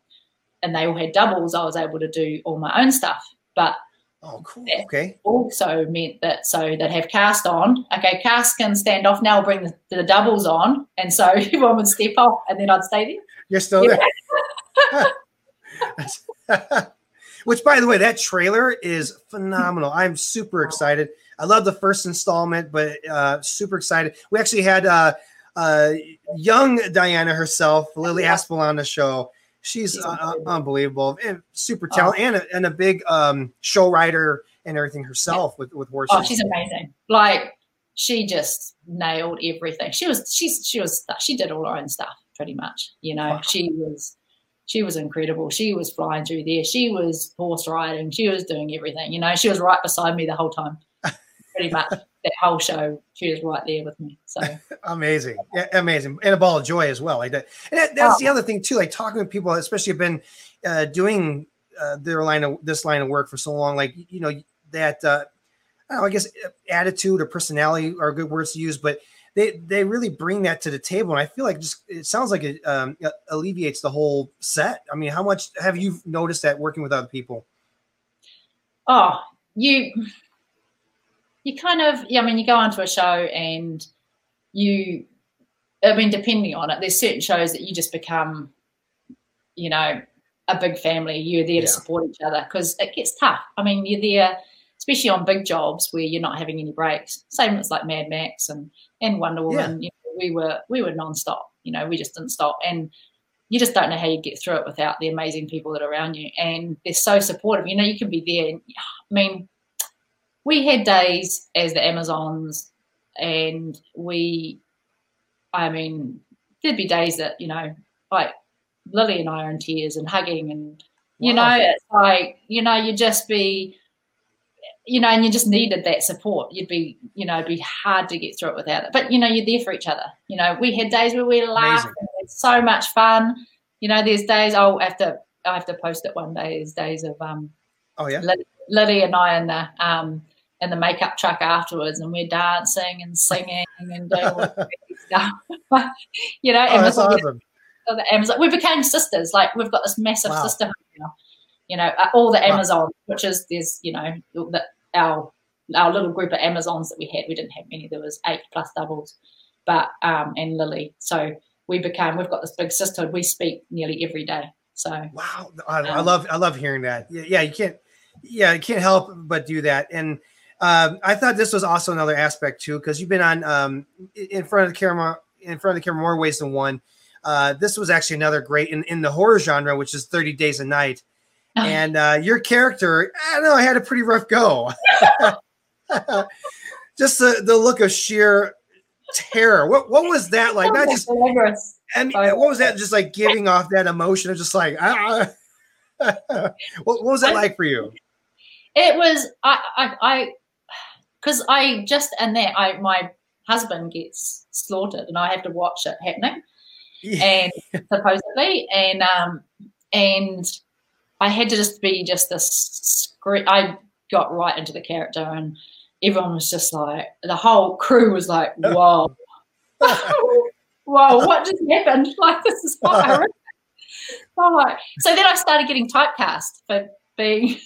and they all had doubles. I was able to do all my own stuff, but oh, cool. Okay. Also meant that so that have cast on. Okay, cast can stand off now. Bring the, the doubles on, and so everyone would step off, and then I'd stay there. You're still there. Which, by the way, that trailer is phenomenal. I'm super excited. I love the first installment, but uh, super excited. We actually had uh, uh, young Diana herself, Lilly Aspell, on the show. She's uh, unbelievable and super talented, oh. and, a, and a big um, show writer and everything herself yeah. with with horses. Oh, she's amazing! Like she just nailed everything. She was she's she was she did all her own stuff pretty much. You know, wow. she was she was incredible. She was flying through there. She was horse riding. She was doing everything. You know, she was right beside me the whole time. pretty much that whole show, she was right there with me. So amazing, yeah, amazing, and a ball of joy as well. Like that, and that, that's oh. the other thing too. Like talking with people, especially have been uh, doing uh, their line of this line of work for so long. Like you know that uh, I, know, I guess attitude or personality are good words to use, but they they really bring that to the table, and I feel like just it sounds like it um, alleviates the whole set. I mean, how much have you noticed that working with other people? Oh, you you kind of yeah. I mean, you go onto a show and you. I mean, depending on it, there's certain shows that you just become, you know, a big family. You're there to support each other because it gets tough. I mean, you're there especially on big jobs where you're not having any breaks. Same as like Mad Max and and Wonder Woman. Yeah. You know, we were we were nonstop. You know, we just didn't stop, and you just don't know how you get through it without the amazing people that are around you, and they're so supportive. You know, you can be there. And, I mean, we had days as the Amazons, and we, I mean, there'd be days that you know, like Lilly and I are in tears and hugging, and you wow. know, it's like you know, you just be you know, and you just needed that support. You'd be, you know, it'd be hard to get through it without it. But you know, you're there for each other. You know, we had days where we laughed and so much fun. You know, there's days I'll have to I have to post it one day. There's days of um oh yeah Lilly and I in the um in the makeup truck afterwards and we're dancing and singing and doing all stuff. you know, oh, that's awesome. The Amazon. We became sisters. Like we've got this massive wow. sisterhood now. You know, uh, all the Amazon, wow. which is there's you know the our our little group of Amazons that we had. We didn't have many. There was eight plus doubles, but um, and Lilly. So we became. We've got this big sisterhood. We speak nearly every day. So wow, I, um, I love I love hearing that. Yeah, you can't. Yeah, you can't help but do that. And um, I thought this was also another aspect too, because you've been on um, in front of the camera in front of the camera more ways than one. Uh, this was actually another great in, in the horror genre, which is 30 Days of Night and uh, your character, I don't know, I had a pretty rough go. just the, the look of sheer terror. What what was that like? Not just I mean, what was that just like giving off that emotion of just like ah, what, what was that like for you? It was I I because I, I, just and there I my husband gets slaughtered and I have to watch it happening. Yeah. And supposedly and um and I had to just be just this. I got right into the character, and everyone was just like, the whole crew was like, "Whoa, whoa, what just happened? Like this is fire." oh, so then I started getting typecast for being.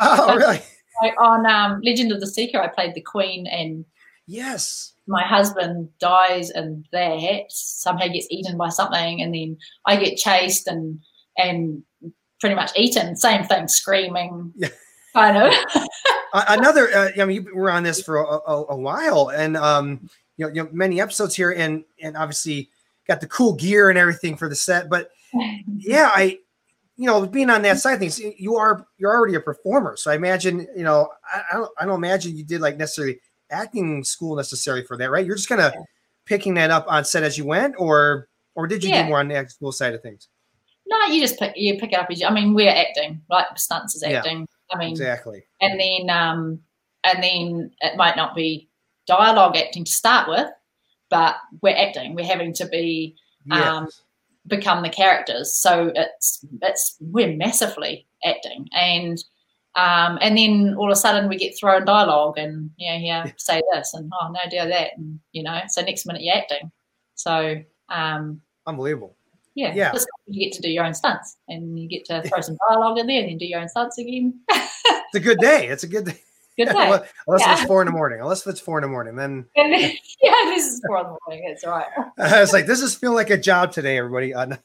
oh, really? on um, Legend of the Seeker, I played the Queen, and yes, my husband dies, and that somehow gets eaten by something, and then I get chased and and pretty much eaten. Same thing, screaming. Yeah. Kind of. Another, uh, I mean, we're on this for a, a, a while, and um, you know, you know, many episodes here, and and obviously got the cool gear and everything for the set. But yeah, I, you know, being on that side of things, you are you're already a performer, so I imagine, you know, I, I don't I don't imagine you did like necessarily acting school necessarily for that, right? You're just kind of picking that up on set as you went, or or did you yeah. do more on the school side of things? No, you just pick you pick it up as you, I mean, we're acting, right? Stunts is acting. Yeah, I mean, exactly. And then, um, and then it might not be dialogue acting to start with, but we're acting. We're having to be um, yes. become the characters. So it's it's we're massively acting, and um, and then all of a sudden we get thrown dialogue, and yeah, yeah, say this, and oh no, do that, and you know, so next minute you're acting. So um, unbelievable yeah, yeah. you get to do your own stunts and you get to throw some dialogue in there and then do your own stunts again. it's a good day. It's a good day. Good day. unless, yeah. it's four in the morning. Unless it's four in the morning, then. then yeah, this is four in the morning. It's all right. I was like, this is feeling like a job today, everybody. Uh,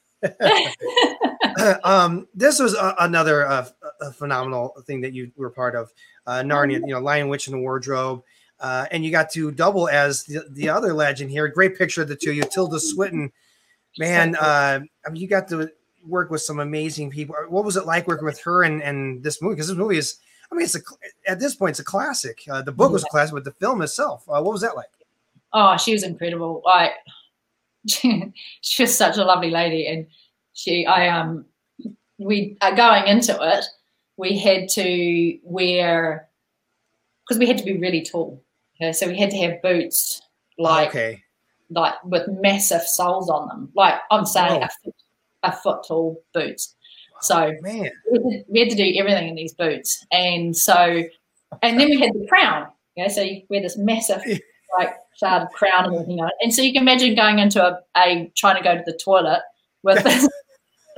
um, this was uh, another uh, phenomenal thing that you were part of. Uh, Narnia, you know, Lion Witch in the Wardrobe. Uh, and you got to double as the, the other legend here. Great picture of the two. You, Tilda Swinton man, uh, I mean, you got to work with some amazing people. What was it like working with her and, and this movie? Because this movie is I mean, it's a at this point it's a classic. Uh, the book was a classic, but the film itself, uh, what was that like? Oh, she was incredible. I she was such a lovely lady, and she I um we uh, going into it, we had to wear because we had to be really tall. Okay? So we had to have boots like okay. Like with massive soles on them. Like I'm saying, Oh. a, foot, a foot tall boots. So Man, we had, to do everything in these boots, and so and then we had the crown. Yeah, so you wear this massive like sharded crown and everything on it. And so you can imagine going into a, a trying to go to the toilet with this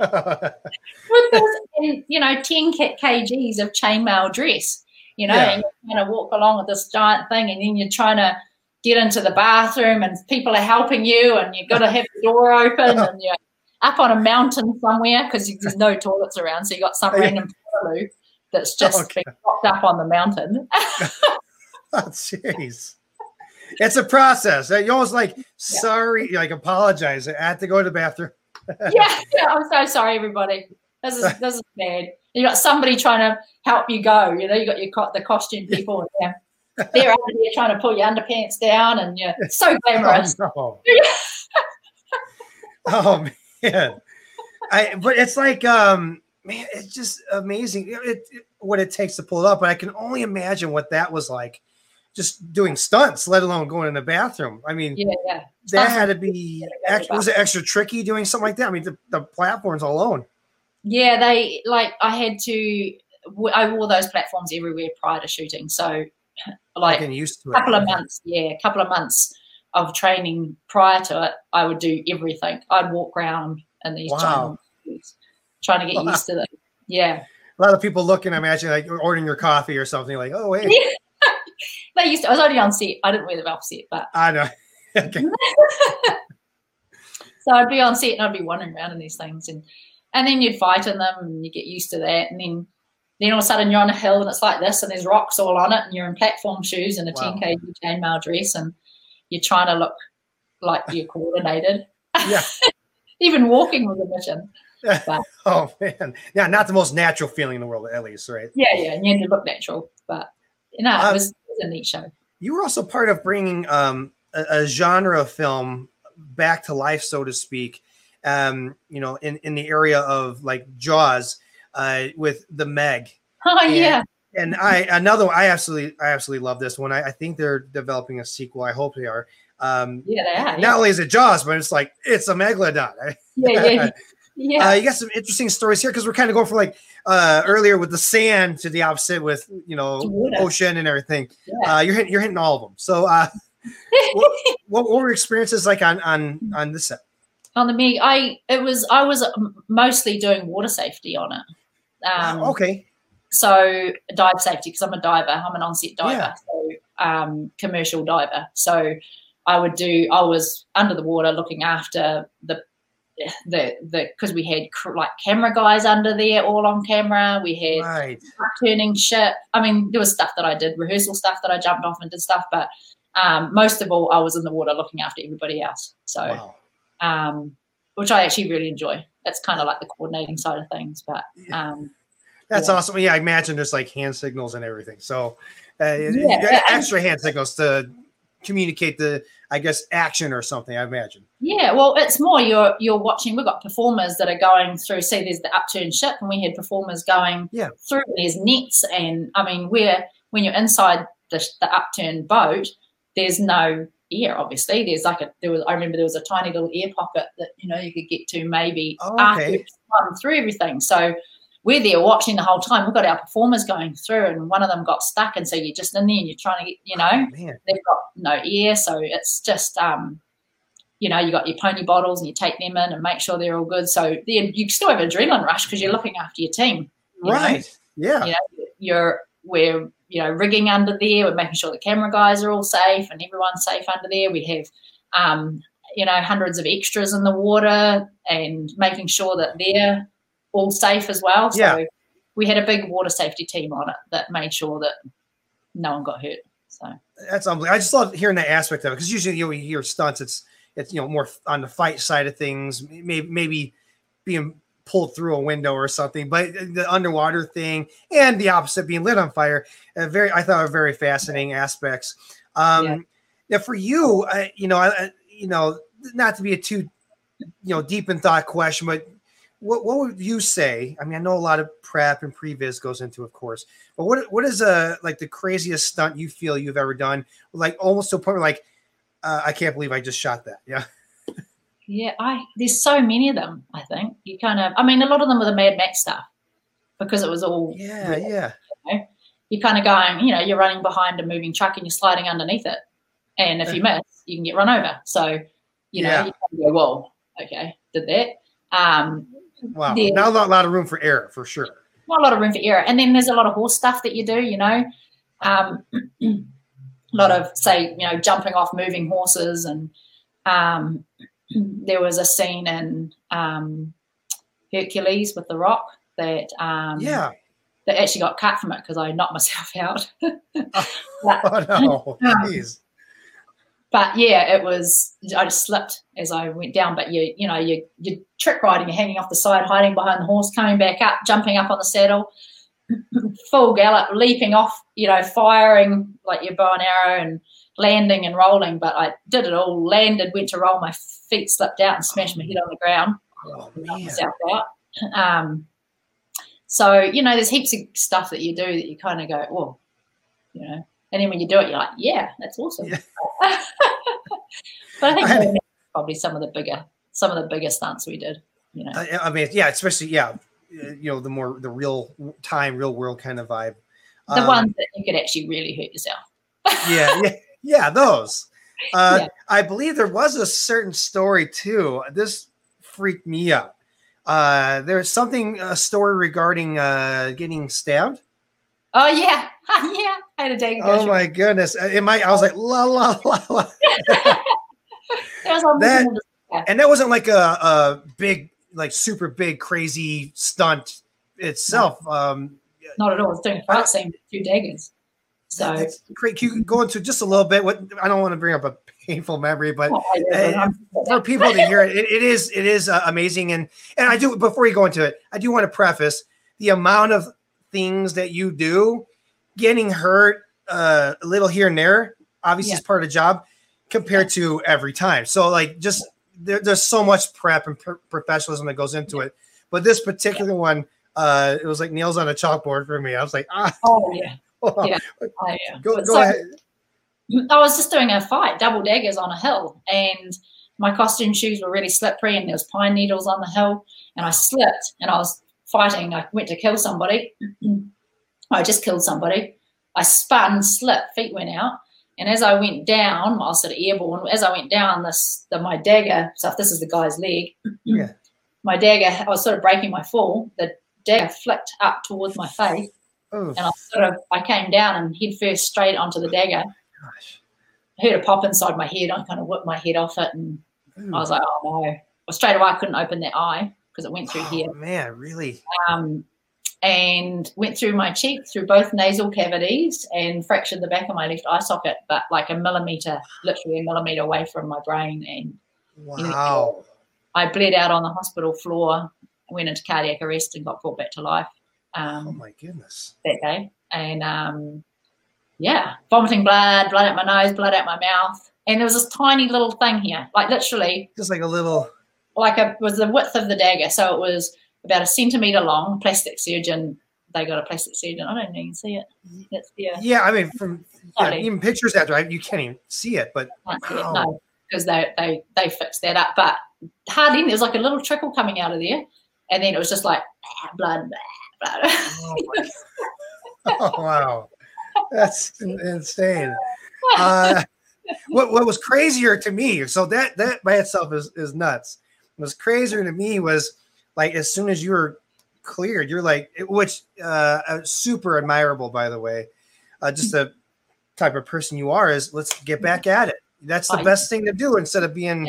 with this, and, you know, 10 kgs of chainmail dress, you know, Yeah. and you're trying to walk along with this giant thing, and then you're trying to get into the bathroom, and people are helping you, and you've got to have the door open, and you're up on a mountain somewhere because there's no toilets around, so you got some random that's just Okay. been propped up on the mountain. Oh, jeez. It's a process. You're almost like sorry, you like apologize. I had to go to the bathroom. yeah, yeah, I'm so sorry, everybody. This is this is bad. You got somebody trying to help you go. You know, you got your the costume people. And they're, there trying to pull your underpants down, and you're so glamorous. Oh, no. oh man. I but it's like um man, it's just amazing it, it- what it takes to pull it up. But I can only imagine what that was like just doing stunts, let alone going in the bathroom. I mean, Yeah, yeah. that had to be Yeah, ex- was it extra tricky doing something like that? I mean, the, the platforms alone. Yeah, they like I had to. I wore those platforms everywhere prior to shooting, so like Getting used to a it. couple of months. Yeah, a couple of months of training prior to it. I would do everything. I'd walk around in these Wow. trying to get Wow. used to them. Yeah. A lot of people looking, I imagine, like you're ordering your coffee or something, like, oh wait, They used to, I was already on set. I didn't wear the off set, but I know. okay. so I'd be on set and I'd be wandering around in these things, and and then you'd fight in them, and you get used to that, and then then all of a sudden you're on a hill and it's like this, and there's rocks all on it, and you're in platform shoes and a Wow. 10 kg chainmail dress, and you're trying to look like you're coordinated. Yeah. Even walking was a mission. Oh man, yeah, not the most natural feeling in the world, at least, right? Yeah, yeah, and you had to look natural, but you know, it Um, was, it was a neat show. You were also part of bringing um, a, a genre of film back to life, so to speak. Um, you know, in in the area of like Jaws, uh, with the Meg. Oh and- yeah, And I another one, I absolutely I absolutely love this one. I, I think they're developing a sequel. I hope they are. Um, yeah, they are. not Yeah, only is it Jaws, but it's like it's a megalodon. yeah, yeah. yeah. Uh, you got some interesting stories here because we're kind of going from like uh, earlier with the sand to the opposite with you know ocean and everything. Yeah. Uh, you're hitting you're hitting all of them. So uh, what, what were your experiences like on on on this set? On the Meg, I it was I was mostly doing water safety on it. Um, okay, So dive safety because I'm a diver. I'm an onset diver, Yeah. so um, commercial diver. So I would do. I was under the water looking after the the the because we had cr- like camera guys under there, all on camera. We had right. turning ship. I mean, there was stuff that I did, rehearsal stuff that I jumped off and did stuff, but um, most of all, I was in the water looking after everybody else. So, Wow. Um, which I actually really enjoy. That's kind of like the coordinating side of things, but um, That's Yeah. awesome. Yeah, I imagine there's like hand signals and everything. So uh, Yeah. extra hand signals to communicate the, I guess, action or something. I imagine. Yeah, well, it's more you're you're watching. We've got performers that are going through. See, there's the upturned ship, and we had performers going Yeah. through. There's nets, and I mean, where when you're inside the, the upturned boat, there's no air. Obviously, there's like a there was. I remember there was a tiny little ear pocket that you know you could get to maybe Oh, after okay. you've run through everything. So we're there watching the whole time. We've got our performers going through, and one of them got stuck, and so you're just in there and you're trying to get, you know, Man, they've got no ear, so it's just um, you know, you got your pony bottles and you take them in and make sure they're all good. So then you still have adrenaline rush because you're looking after your team. you know? right. Yeah. You know, you're we're you know rigging under there. We're making sure the camera guys are all safe and everyone's safe under there. We have um, you know hundreds of extras in the water and making sure that they're all safe as well. So Yeah. we had a big water safety team on it that made sure that no one got hurt. So That's unbelievable. I just love hearing that aspect of it because usually you know, you hear stunts, it's it's you know more on the fight side of things, maybe maybe being pulled through a window or something. But the underwater thing and the opposite being lit on fire, uh, very I thought were very fascinating aspects. Um, yeah. Now for you, uh, you know, I, you know, not to be a too you know deep in thought question, but what, what would you say? I mean, I know a lot of prep and previs goes into, of course, but what what is a uh, like the craziest stunt you feel you've ever done? Like almost to a point where like uh, I can't believe I just shot that. Yeah. Yeah, I there's so many of them. I think you kind of. I mean, a lot of them were the Mad Max stuff because it was all. Yeah, real, yeah. You know? You're kind of going, you know, you're running behind a moving truck and you're sliding underneath it, and if you miss, you can get run over. So, you know, yeah. you go, whoa, okay, did that. Um, wow, not a lot of room for error for sure. Not a lot of room for error, and then there's a lot of horse stuff that you do. You know, um, a lot of say, you know, jumping off moving horses and um, there was a scene in um, Hercules with The Rock that um, yeah that actually got cut from it because I knocked myself out. oh, but, oh no, please. but yeah, it was. I just slipped as I went down. But you, you know, you you trick riding, you're hanging off the side, hiding behind the horse, coming back up, jumping up on the saddle, full gallop, leaping off, you know, firing like your bow and arrow, and landing and rolling. But I did it all. Landed, went to roll my feet slipped out and smashed my head on the ground. Oh, out. Um, so you know, there's heaps of stuff that you do that you kind of go, well, you know, and then when you do it, you're like, yeah, that's awesome. Yeah. but I think I probably some of the bigger, some of the bigger stunts we did. You know, I, I mean, yeah, especially yeah, you know, the more the real time, real world kind of vibe. The um, ones that you could actually really hurt yourself. yeah, yeah, yeah, those. Uh, yeah. I believe there was a certain story too. This freaked me out. Uh, there's something a story regarding uh, getting stabbed. Oh yeah, yeah. I had a day. Oh my goodness! It might. I was like la la la la. that, and that wasn't like a, a big, like super big, crazy stunt itself. No. Um, Not at all. It's doing scene with two daggers. So that's great. Can you go into just a little bit? What I don't want to bring up a painful memory, but uh, for people to hear it, it, it is it is uh, amazing. And and I do before you go into it, I do want to preface the amount of things that you do, getting hurt uh, a little here and there, obviously yeah. is part of the job, compared to every time. So like just there, there's so much prep and pr- professionalism that goes into yeah. it. But this particular one, uh, it was like nails on a chalkboard for me. I was like, ah. Oh yeah yeah. Go, go so, ahead. I was just doing a fight, double daggers on a hill, and my costume shoes were really slippery, and there was pine needles on the hill, and I slipped, and I was fighting. I went to kill somebody. I just killed somebody. I spun, slipped, feet went out, and as I went down, I was sort of airborne. As I went down, this the, my dagger. So if this is the guy's leg, yeah. my dagger. I was sort of breaking my fall. The dagger flicked up towards my face, and I sort of I came down and head first straight onto the dagger. Gosh. I heard a pop inside my head. I kind of whipped my head off it, and Ooh. I was like, "Oh no!" Well, straight away I couldn't open that eye because it went through oh, here. Man, really? Um, and went through my cheek, through both nasal cavities, and fractured the back of my left eye socket, but like a millimeter, literally a millimeter away from my brain. And wow, I bled out on the hospital floor, went into cardiac arrest, and got brought back to life. Um, oh my goodness! That day, and um, yeah, vomiting blood, blood out my nose, blood out my mouth, and there was this tiny little thing here, like literally, just like a little, like a was the width of the dagger, so it was about a centimeter long. Plastic surgeon, they got a plastic surgeon. I don't know, you see it. That's yeah. Yeah, I mean, from yeah, even pictures after, I, you can't even see it, but wow. it, no, because they they they fixed that up, but hardly there was like a little trickle coming out of there, and then it was just like blood, oh, oh, wow, that's insane. Uh, what what was crazier to me? So that that by itself is is nuts. What was crazier to me was like as soon as you were cleared, you're like, which uh, uh, super admirable, by the way. Uh, just the type of person you are is let's get back at it. That's the best thing to do instead of being,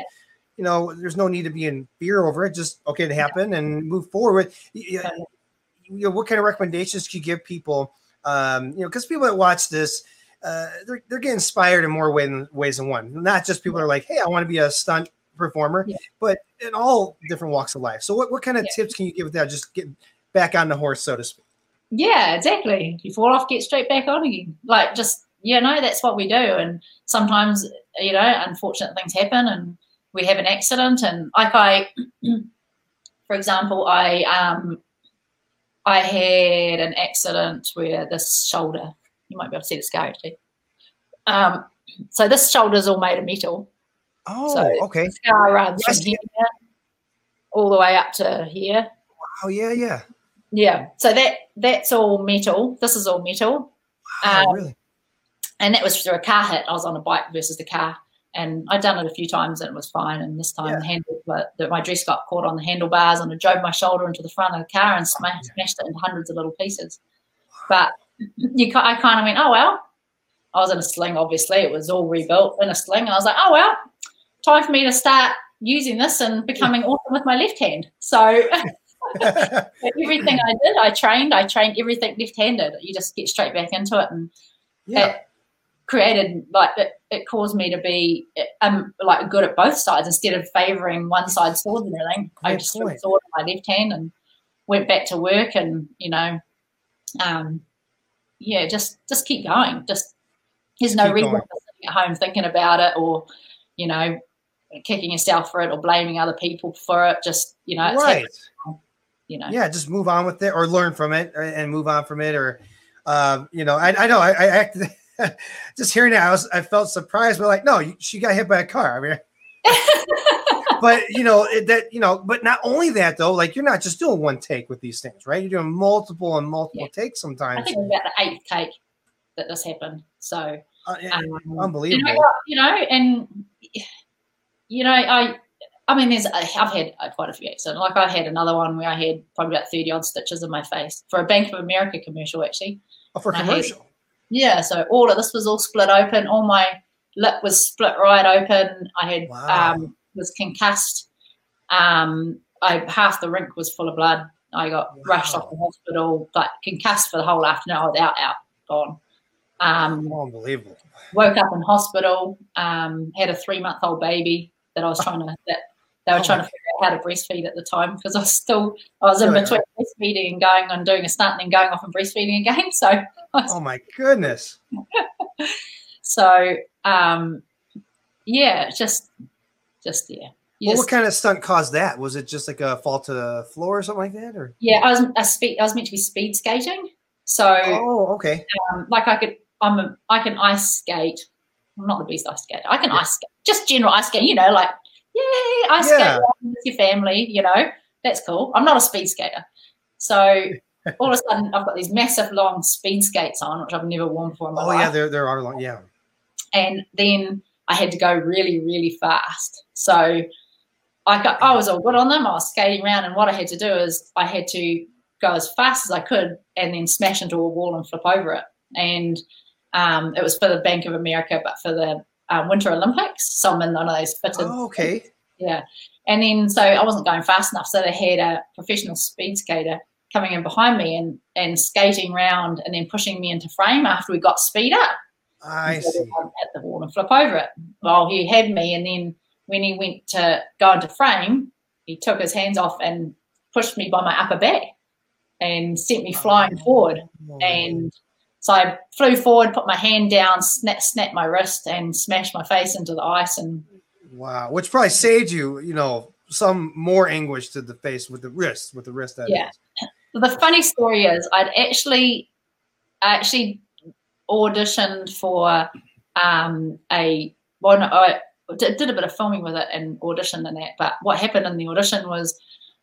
you know, there's no need to be in fear over it. Just okay, it happened and move forward you know, what kind of recommendations could you give people? Um, you know, because people that watch this, uh, they're, they're getting inspired in more ways than, ways than one. Not just people are like, hey, I want to be a stunt performer, Yeah. but in all different walks of life. So, what, what kind of Yeah. tips can you give with that? Just get back on the horse, so to speak. Yeah, exactly. You fall off, get straight back on again. Like just you know, that's what we do. And sometimes, you know, unfortunate things happen and we have an accident and like I for example, I um I had an accident where this shoulder you might be able to see the scar actually. Um so this shoulder is all made of metal. Oh, So- okay. The scar runs Yes, from here all the way up to here. Oh, yeah, yeah. Yeah. So that that's all metal. This is all metal. Wow, Um, really? and that was through a car hit. I was on a bike versus the car, and I'd done it a few times and it was fine. And this time, Yeah. the handle, but the, my dress got caught on the handlebars, and I drove my shoulder into the front of the car and smashed, smashed it into hundreds of little pieces. But you, I kind of went, oh well. I was in a sling, obviously. It was all rebuilt in a sling, and I was like, oh well, time for me to start using this and becoming awesome with my left hand. So. everything I did, I trained. I trained everything left-handed. You just get straight back into it, and yeah. it created like it, it caused me to be um like good at both sides instead of favouring one side sword and everything. I just took sword in my left hand and went back to work, and you know, um, yeah, just just keep going. Just there's no Keep reason going. for sitting at home thinking about it or you know kicking yourself for it or blaming other people for it. Just you know, it's right. you know. yeah just move on with it or learn from it and move on from it or um, you know i, I know i, I acted just hearing that i was i felt surprised but like no she got hit by a car i mean but you know it, that you know but not only that though like you're not just doing one take with these things right you're doing multiple and multiple takes sometimes I think about the eighth take that this happened. So Uh, yeah, um, unbelievable You know, you know, and you know, I, I mean, there's I've had uh, quite a few accidents. Like I had another one where I had probably about thirty odd stitches in my face for a Bank of America commercial, actually. oh, for hate- commercial Yeah, so all of this was all split open. All my lip was split right open. I had Wow. um, was concussed. Um, I half the rink was full of blood. I got rushed off the hospital, but concussed for the whole afternoon. I was out, out, gone. Um, unbelievable woke up in hospital, um, had a three month old baby that I was trying to that they were Oh trying to figure out how to breastfeed at the time because I was still I was in Really? between breastfeeding and going and doing a stunt and then going off and breastfeeding again. So oh my goodness so um yeah, just just yeah. Well, just- what kind of stunt caused that was it just like a fall to the floor or something like that or yeah, I was I, speed, I was meant to be speed skating. So oh okay um, like I could, I'm a, I can ice skate. I'm not the best ice skater. I can ice skate, just general ice skate. You know, like yay, ice Yeah. skate with your family. You know, that's cool. I'm not a speed skater, so all of a sudden I've got these massive long speed skates on, which I've never worn before in my oh life. yeah there, there are long yeah and then I had to go really, really fast. So I got, I was all good on them. I was skating around, and what I had to do is I had to go as fast as I could, and then smash into a wall and flip over it. And um, it was for the Bank of America, but for the um, Winter Olympics. So I'm in one of those fitted oh, okay yeah. And then so I wasn't going fast enough. So they had a professional speed skater coming in behind me and, and skating round and then pushing me into frame after we got speed up. i so see At the wall and flip over it. Well, he had me, and then when he went to go into frame, he took his hands off and pushed me by my upper back and sent me flying forward. And so I flew forward, put my hand down, snap, snapped my wrist, and smashed my face into the ice. And Wow, which probably saved you, you know, some more anguish to the face with the wrist, with the wrist. That Yeah. the funny story is, I'd actually, I actually auditioned for um, a one. I did, did a bit of filming with it and auditioned in that. But what happened in the audition was,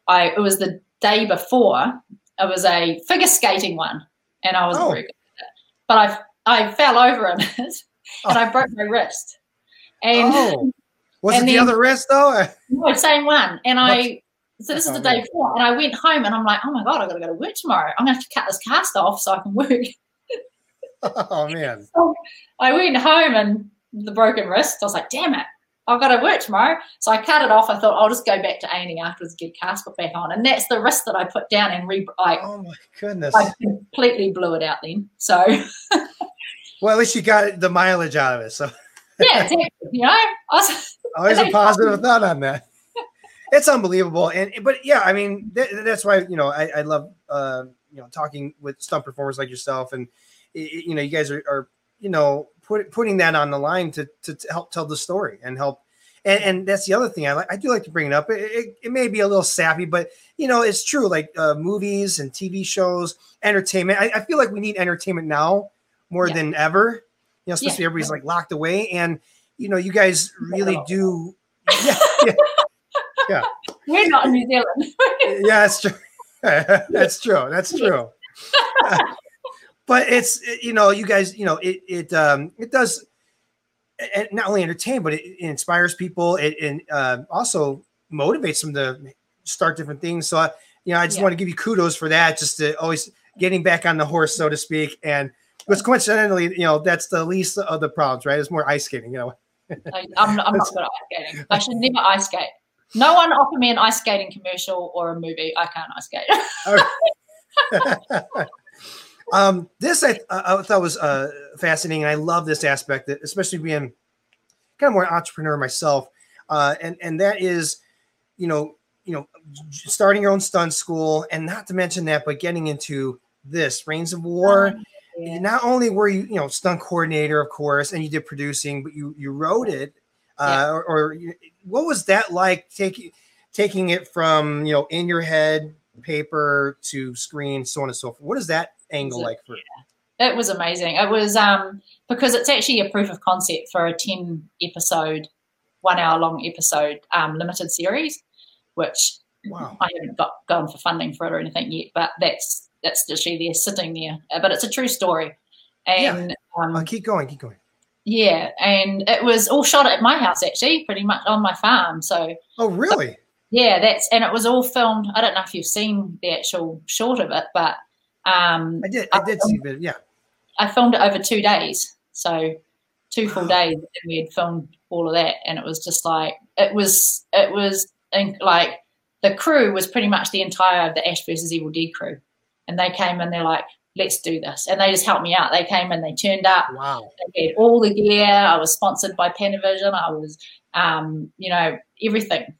I it was the day before. It was a figure skating one, and I was Oh. very good. But I I fell over in it, oh. and I broke my wrist. And oh, was and it the other wrist though? no, same one. And I, so this is the Oh, day before, and I went home and I'm like, oh my God, I've got to go to work tomorrow. I'm going to have to cut this cast off so I can work. oh man, I went home and the broken wrist, I was like, damn it, I've got to work tomorrow. So I cut it off. I thought I'll just go back to A&E afterwards, get cast put back on. And that's the risk that I put down and re- like, oh my goodness. I completely blew it out then. So Well, at least you got the mileage out of it. So yeah, exactly. You know, I was, always a positive thought on that. It's unbelievable, and but yeah, I mean that's why you know I, I love uh, you know talking with stunt performers like yourself, and you know you guys are, are you know put, putting that on the line to, to, help tell the story and help and, and that's the other thing I like. I do like to bring it up. It, it, it may be a little sappy, but you know, it's true. Like uh, movies and TV shows, entertainment. I, I, feel like we need entertainment now more yeah. than ever. You know, especially yeah. everybody's like locked away, and you know, you guys really do. Yeah, yeah, yeah. We're not in New Zealand. yeah, that's true. that's true. That's true. but it's you know, you guys, you know, it it um it does and not only entertain, but it, it inspires people. It and uh, also motivates them to start different things. So, I, you know, I just yeah. want to give you kudos for that. Just to always getting back on the horse, so to speak. And but coincidentally, you know, that's the least of the problems, right? It's more ice skating. You know, I, I'm, I'm not good at ice skating. I should never ice skate. No one offer me an ice skating commercial or a movie. I can't ice skate. Um, this I, I thought was uh, fascinating. I love this aspect, especially being kind of more entrepreneur myself, uh, and and that is, you know, you know, starting your own stunt school, and not to mention that, but getting into this Reigns of War. Oh, yeah. Not only were you, you know, stunt coordinator, of course, and you did producing, but you you wrote it. Uh, yeah. or, or what was that like taking taking it from you know in your head paper to screen so on and so forth what is that angle like for yeah. it was amazing. It was um because it's actually a proof of concept for a 10 episode one hour long episode um, limited series which wow. i haven't got gone for funding for it or anything yet but that's that's literally there sitting there. Uh, but it's a true story. And yeah. um, keep going keep going. Yeah. And it was all shot at my house actually pretty much on my farm. So oh really? Yeah that's and it was all filmed i don't know if you've seen the actual short of it but um, I did. I did I filmed, see it. Yeah. I filmed it over two days, so two full days, and we had filmed all of that, and it was just like it was. It was like the crew was pretty much the entire of the Ash versus Evil Dead crew, and they came and they're like, "Let's do this," and they just helped me out. They came and they turned up. Wow. They had all the gear. I was sponsored by Panavision. I was, um, you know, everything,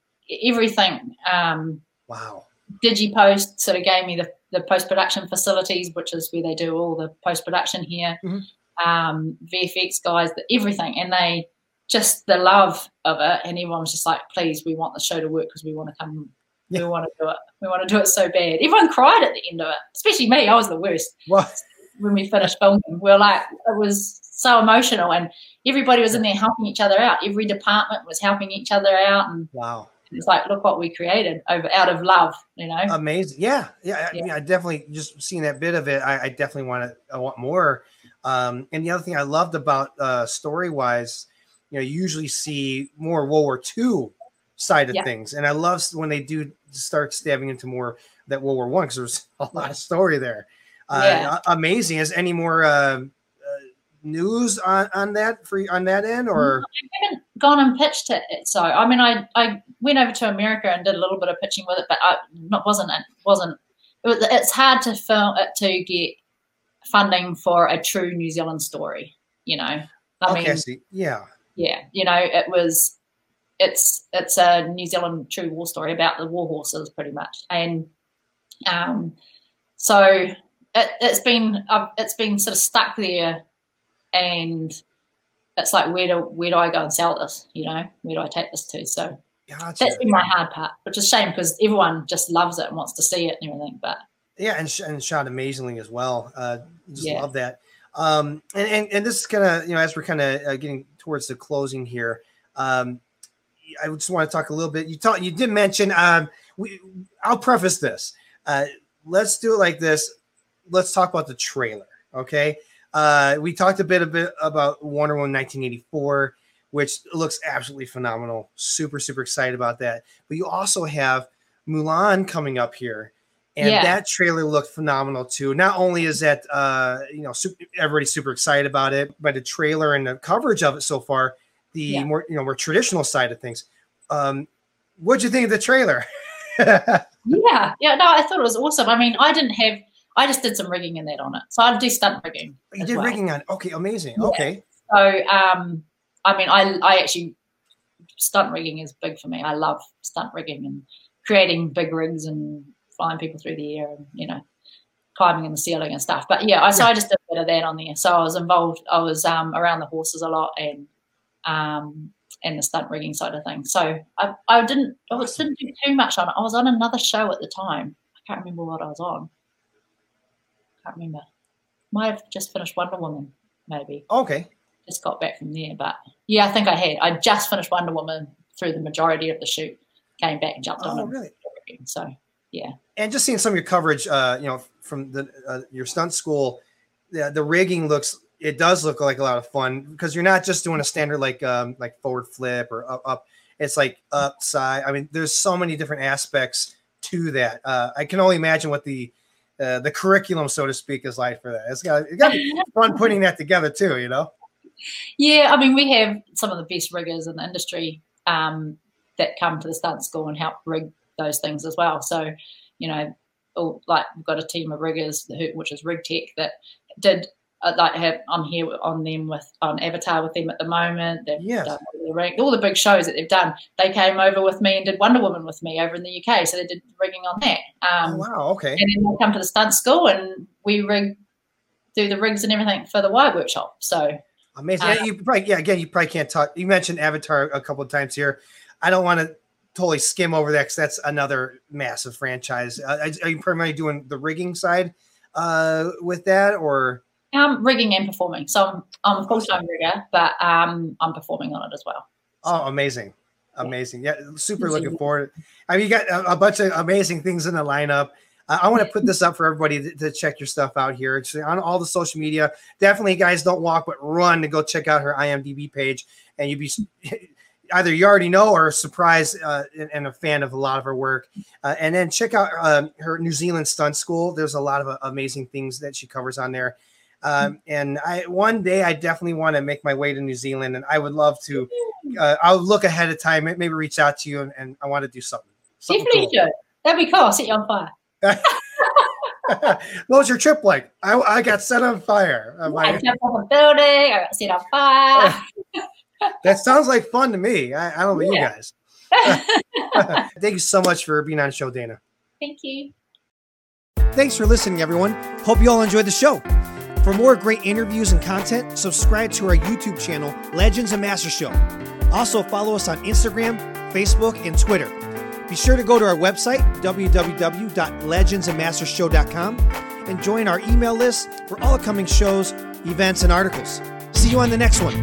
everything. Um, wow. DigiPost sort of gave me the the post production facilities, which is where they do all the post production here, mm-hmm. um, VFX guys, the, everything, and they just the love of it, and everyone was just like, "Please, we want the show to work because we want to come, yeah. we want to do it, we want to do it so bad." Everyone cried at the end of it, especially me. I was the worst. What? When we finished filming, we are like, it was so emotional, and everybody was in there helping each other out. Every department was helping each other out, and wow it's like look what we created over out of love you know? Amazing. Yeah. Yeah, yeah. I, mean, I definitely just seeing that bit of it i, I definitely want to i want more. Um, and the other thing i loved about uh, story wise you know you usually see more world war ii side of yeah. things. And i love when they do start stabbing into more that world war one because there's a lot of story there. Uh, yeah. amazing. Is any more uh, news on, on that for on that end or? I haven't gone and pitched it. So I mean I I went over to America and did a little bit of pitching with it but I not wasn't it wasn't it was, it's hard to film it to get funding for a true New Zealand story you know? I okay, mean see. yeah. yeah you know it was it's it's a New Zealand true war story about the war horses pretty much. And um so it, has been uh, it's been sort of stuck there and it's like where do where do I go and sell this? You know, where do I take this to? So gotcha. that's been my hard part, which is a shame because everyone just loves it and wants to see it and everything. But yeah, and, and shot amazingly as well. Uh, just yeah. love that. Um, and, and and this is kind of you know as we're kind of uh, getting towards the closing here. Um, I just want to talk a little bit. You talked, you did mention. Um, we, I'll preface this. Uh, let's do it like this. Let's talk about the trailer. Okay. Uh, we talked a bit a bit about Wonder Woman 1984, which looks absolutely phenomenal. Super super excited about that. But you also have Mulan coming up here, and yeah. that trailer looked phenomenal too. Not only is that uh, you know super, everybody's super excited about it, but the trailer and the coverage of it so far, the yeah. more you know more traditional side of things. Um, what'd you think of the trailer? yeah, yeah, no, I thought it was awesome. I mean, I didn't have I just did some rigging in that on it. So I do stunt rigging. You did well. rigging on okay, amazing. Yeah. Okay. So um I mean I I actually stunt rigging is big for me. I love stunt rigging and creating big rigs and flying people through the air and you know climbing in the ceiling and stuff. But yeah, I, so I just did a bit of that on there. So I was involved. I was um, around the horses a lot and um, and the stunt rigging side of things. So I, I didn't I was, didn't do too much on it. I was on another show at the time. I can't remember what I was on. Can't remember. Might have just finished Wonder Woman, maybe. Okay. Just got back from there, but yeah, I think I had. I just finished Wonder Woman through the majority of the shoot. Came back and jumped oh, on it. Really? So yeah. And just seeing some of your coverage, uh, you know, from the uh, your stunt school, the, the rigging looks it does look like a lot of fun because you're not just doing a standard like um like forward flip or up, up. It's like upside. I mean, there's so many different aspects to that. Uh, I can only imagine what the uh, the curriculum, so to speak, is like for that. It's got it's got to be fun putting that together too. You know. Yeah, I mean, we have some of the best riggers in the industry um, that come to the stunt school and help rig those things as well. So, you know, all, like we've got a team of riggers, who, which is Rig Tech, that did like have I'm here on them with on Avatar with them at the moment. They've yes. done all the, all the big shows that they've done. They came over with me and did Wonder Woman with me over in the UK, so they did rigging on that. Um, oh, wow, okay. And then they come to the stunt school and we rig do the rigs and everything for the wire workshop. So amazing. yeah, you probably yeah again you probably can't talk. You mentioned Avatar a couple of times here. I don't want to totally skim over that because that's another massive franchise. Uh, are you primarily doing the rigging side uh, with that, or um, rigging and performing. So I'm, I'm a full time rigger, but um, I'm performing on it as well. Oh, amazing. Amazing. Yeah, super looking forward. I mean, you got a, a bunch of amazing things in the lineup. Uh, I want to put this up for everybody to, to, check your stuff out here. It's on all the social media. Definitely, guys, don't walk, but run to go check out her IMDb page. And you'd be either you already know or surprised uh, and, a fan of a lot of her work. Uh, and then check out um, her New Zealand stunt school. There's a lot of uh, amazing things that she covers on there. Um, and I one day I definitely want to make my way to New Zealand, and I would love to. Uh, I'll look ahead of time, maybe reach out to you, and, and I want to do something. something Definitely cool. That'd be cool. I'll set you on fire. what was your trip like? I, I got set on fire. I my... jumped off a building. I got set on fire. that sounds like fun to me. I, I don't know yeah. you guys. Thank you so much for being on the show, Dayna. Thank you. Thanks for listening, everyone. Hope you all enjoyed the show. For more great interviews and content, subscribe to our YouTube channel, Legends and Master Show. Also, follow us on Instagram, Facebook, and Twitter. Be sure to go to our website, www.legendsandmastershow.com, and join our email list for all upcoming shows, events, and articles. See you on the next one.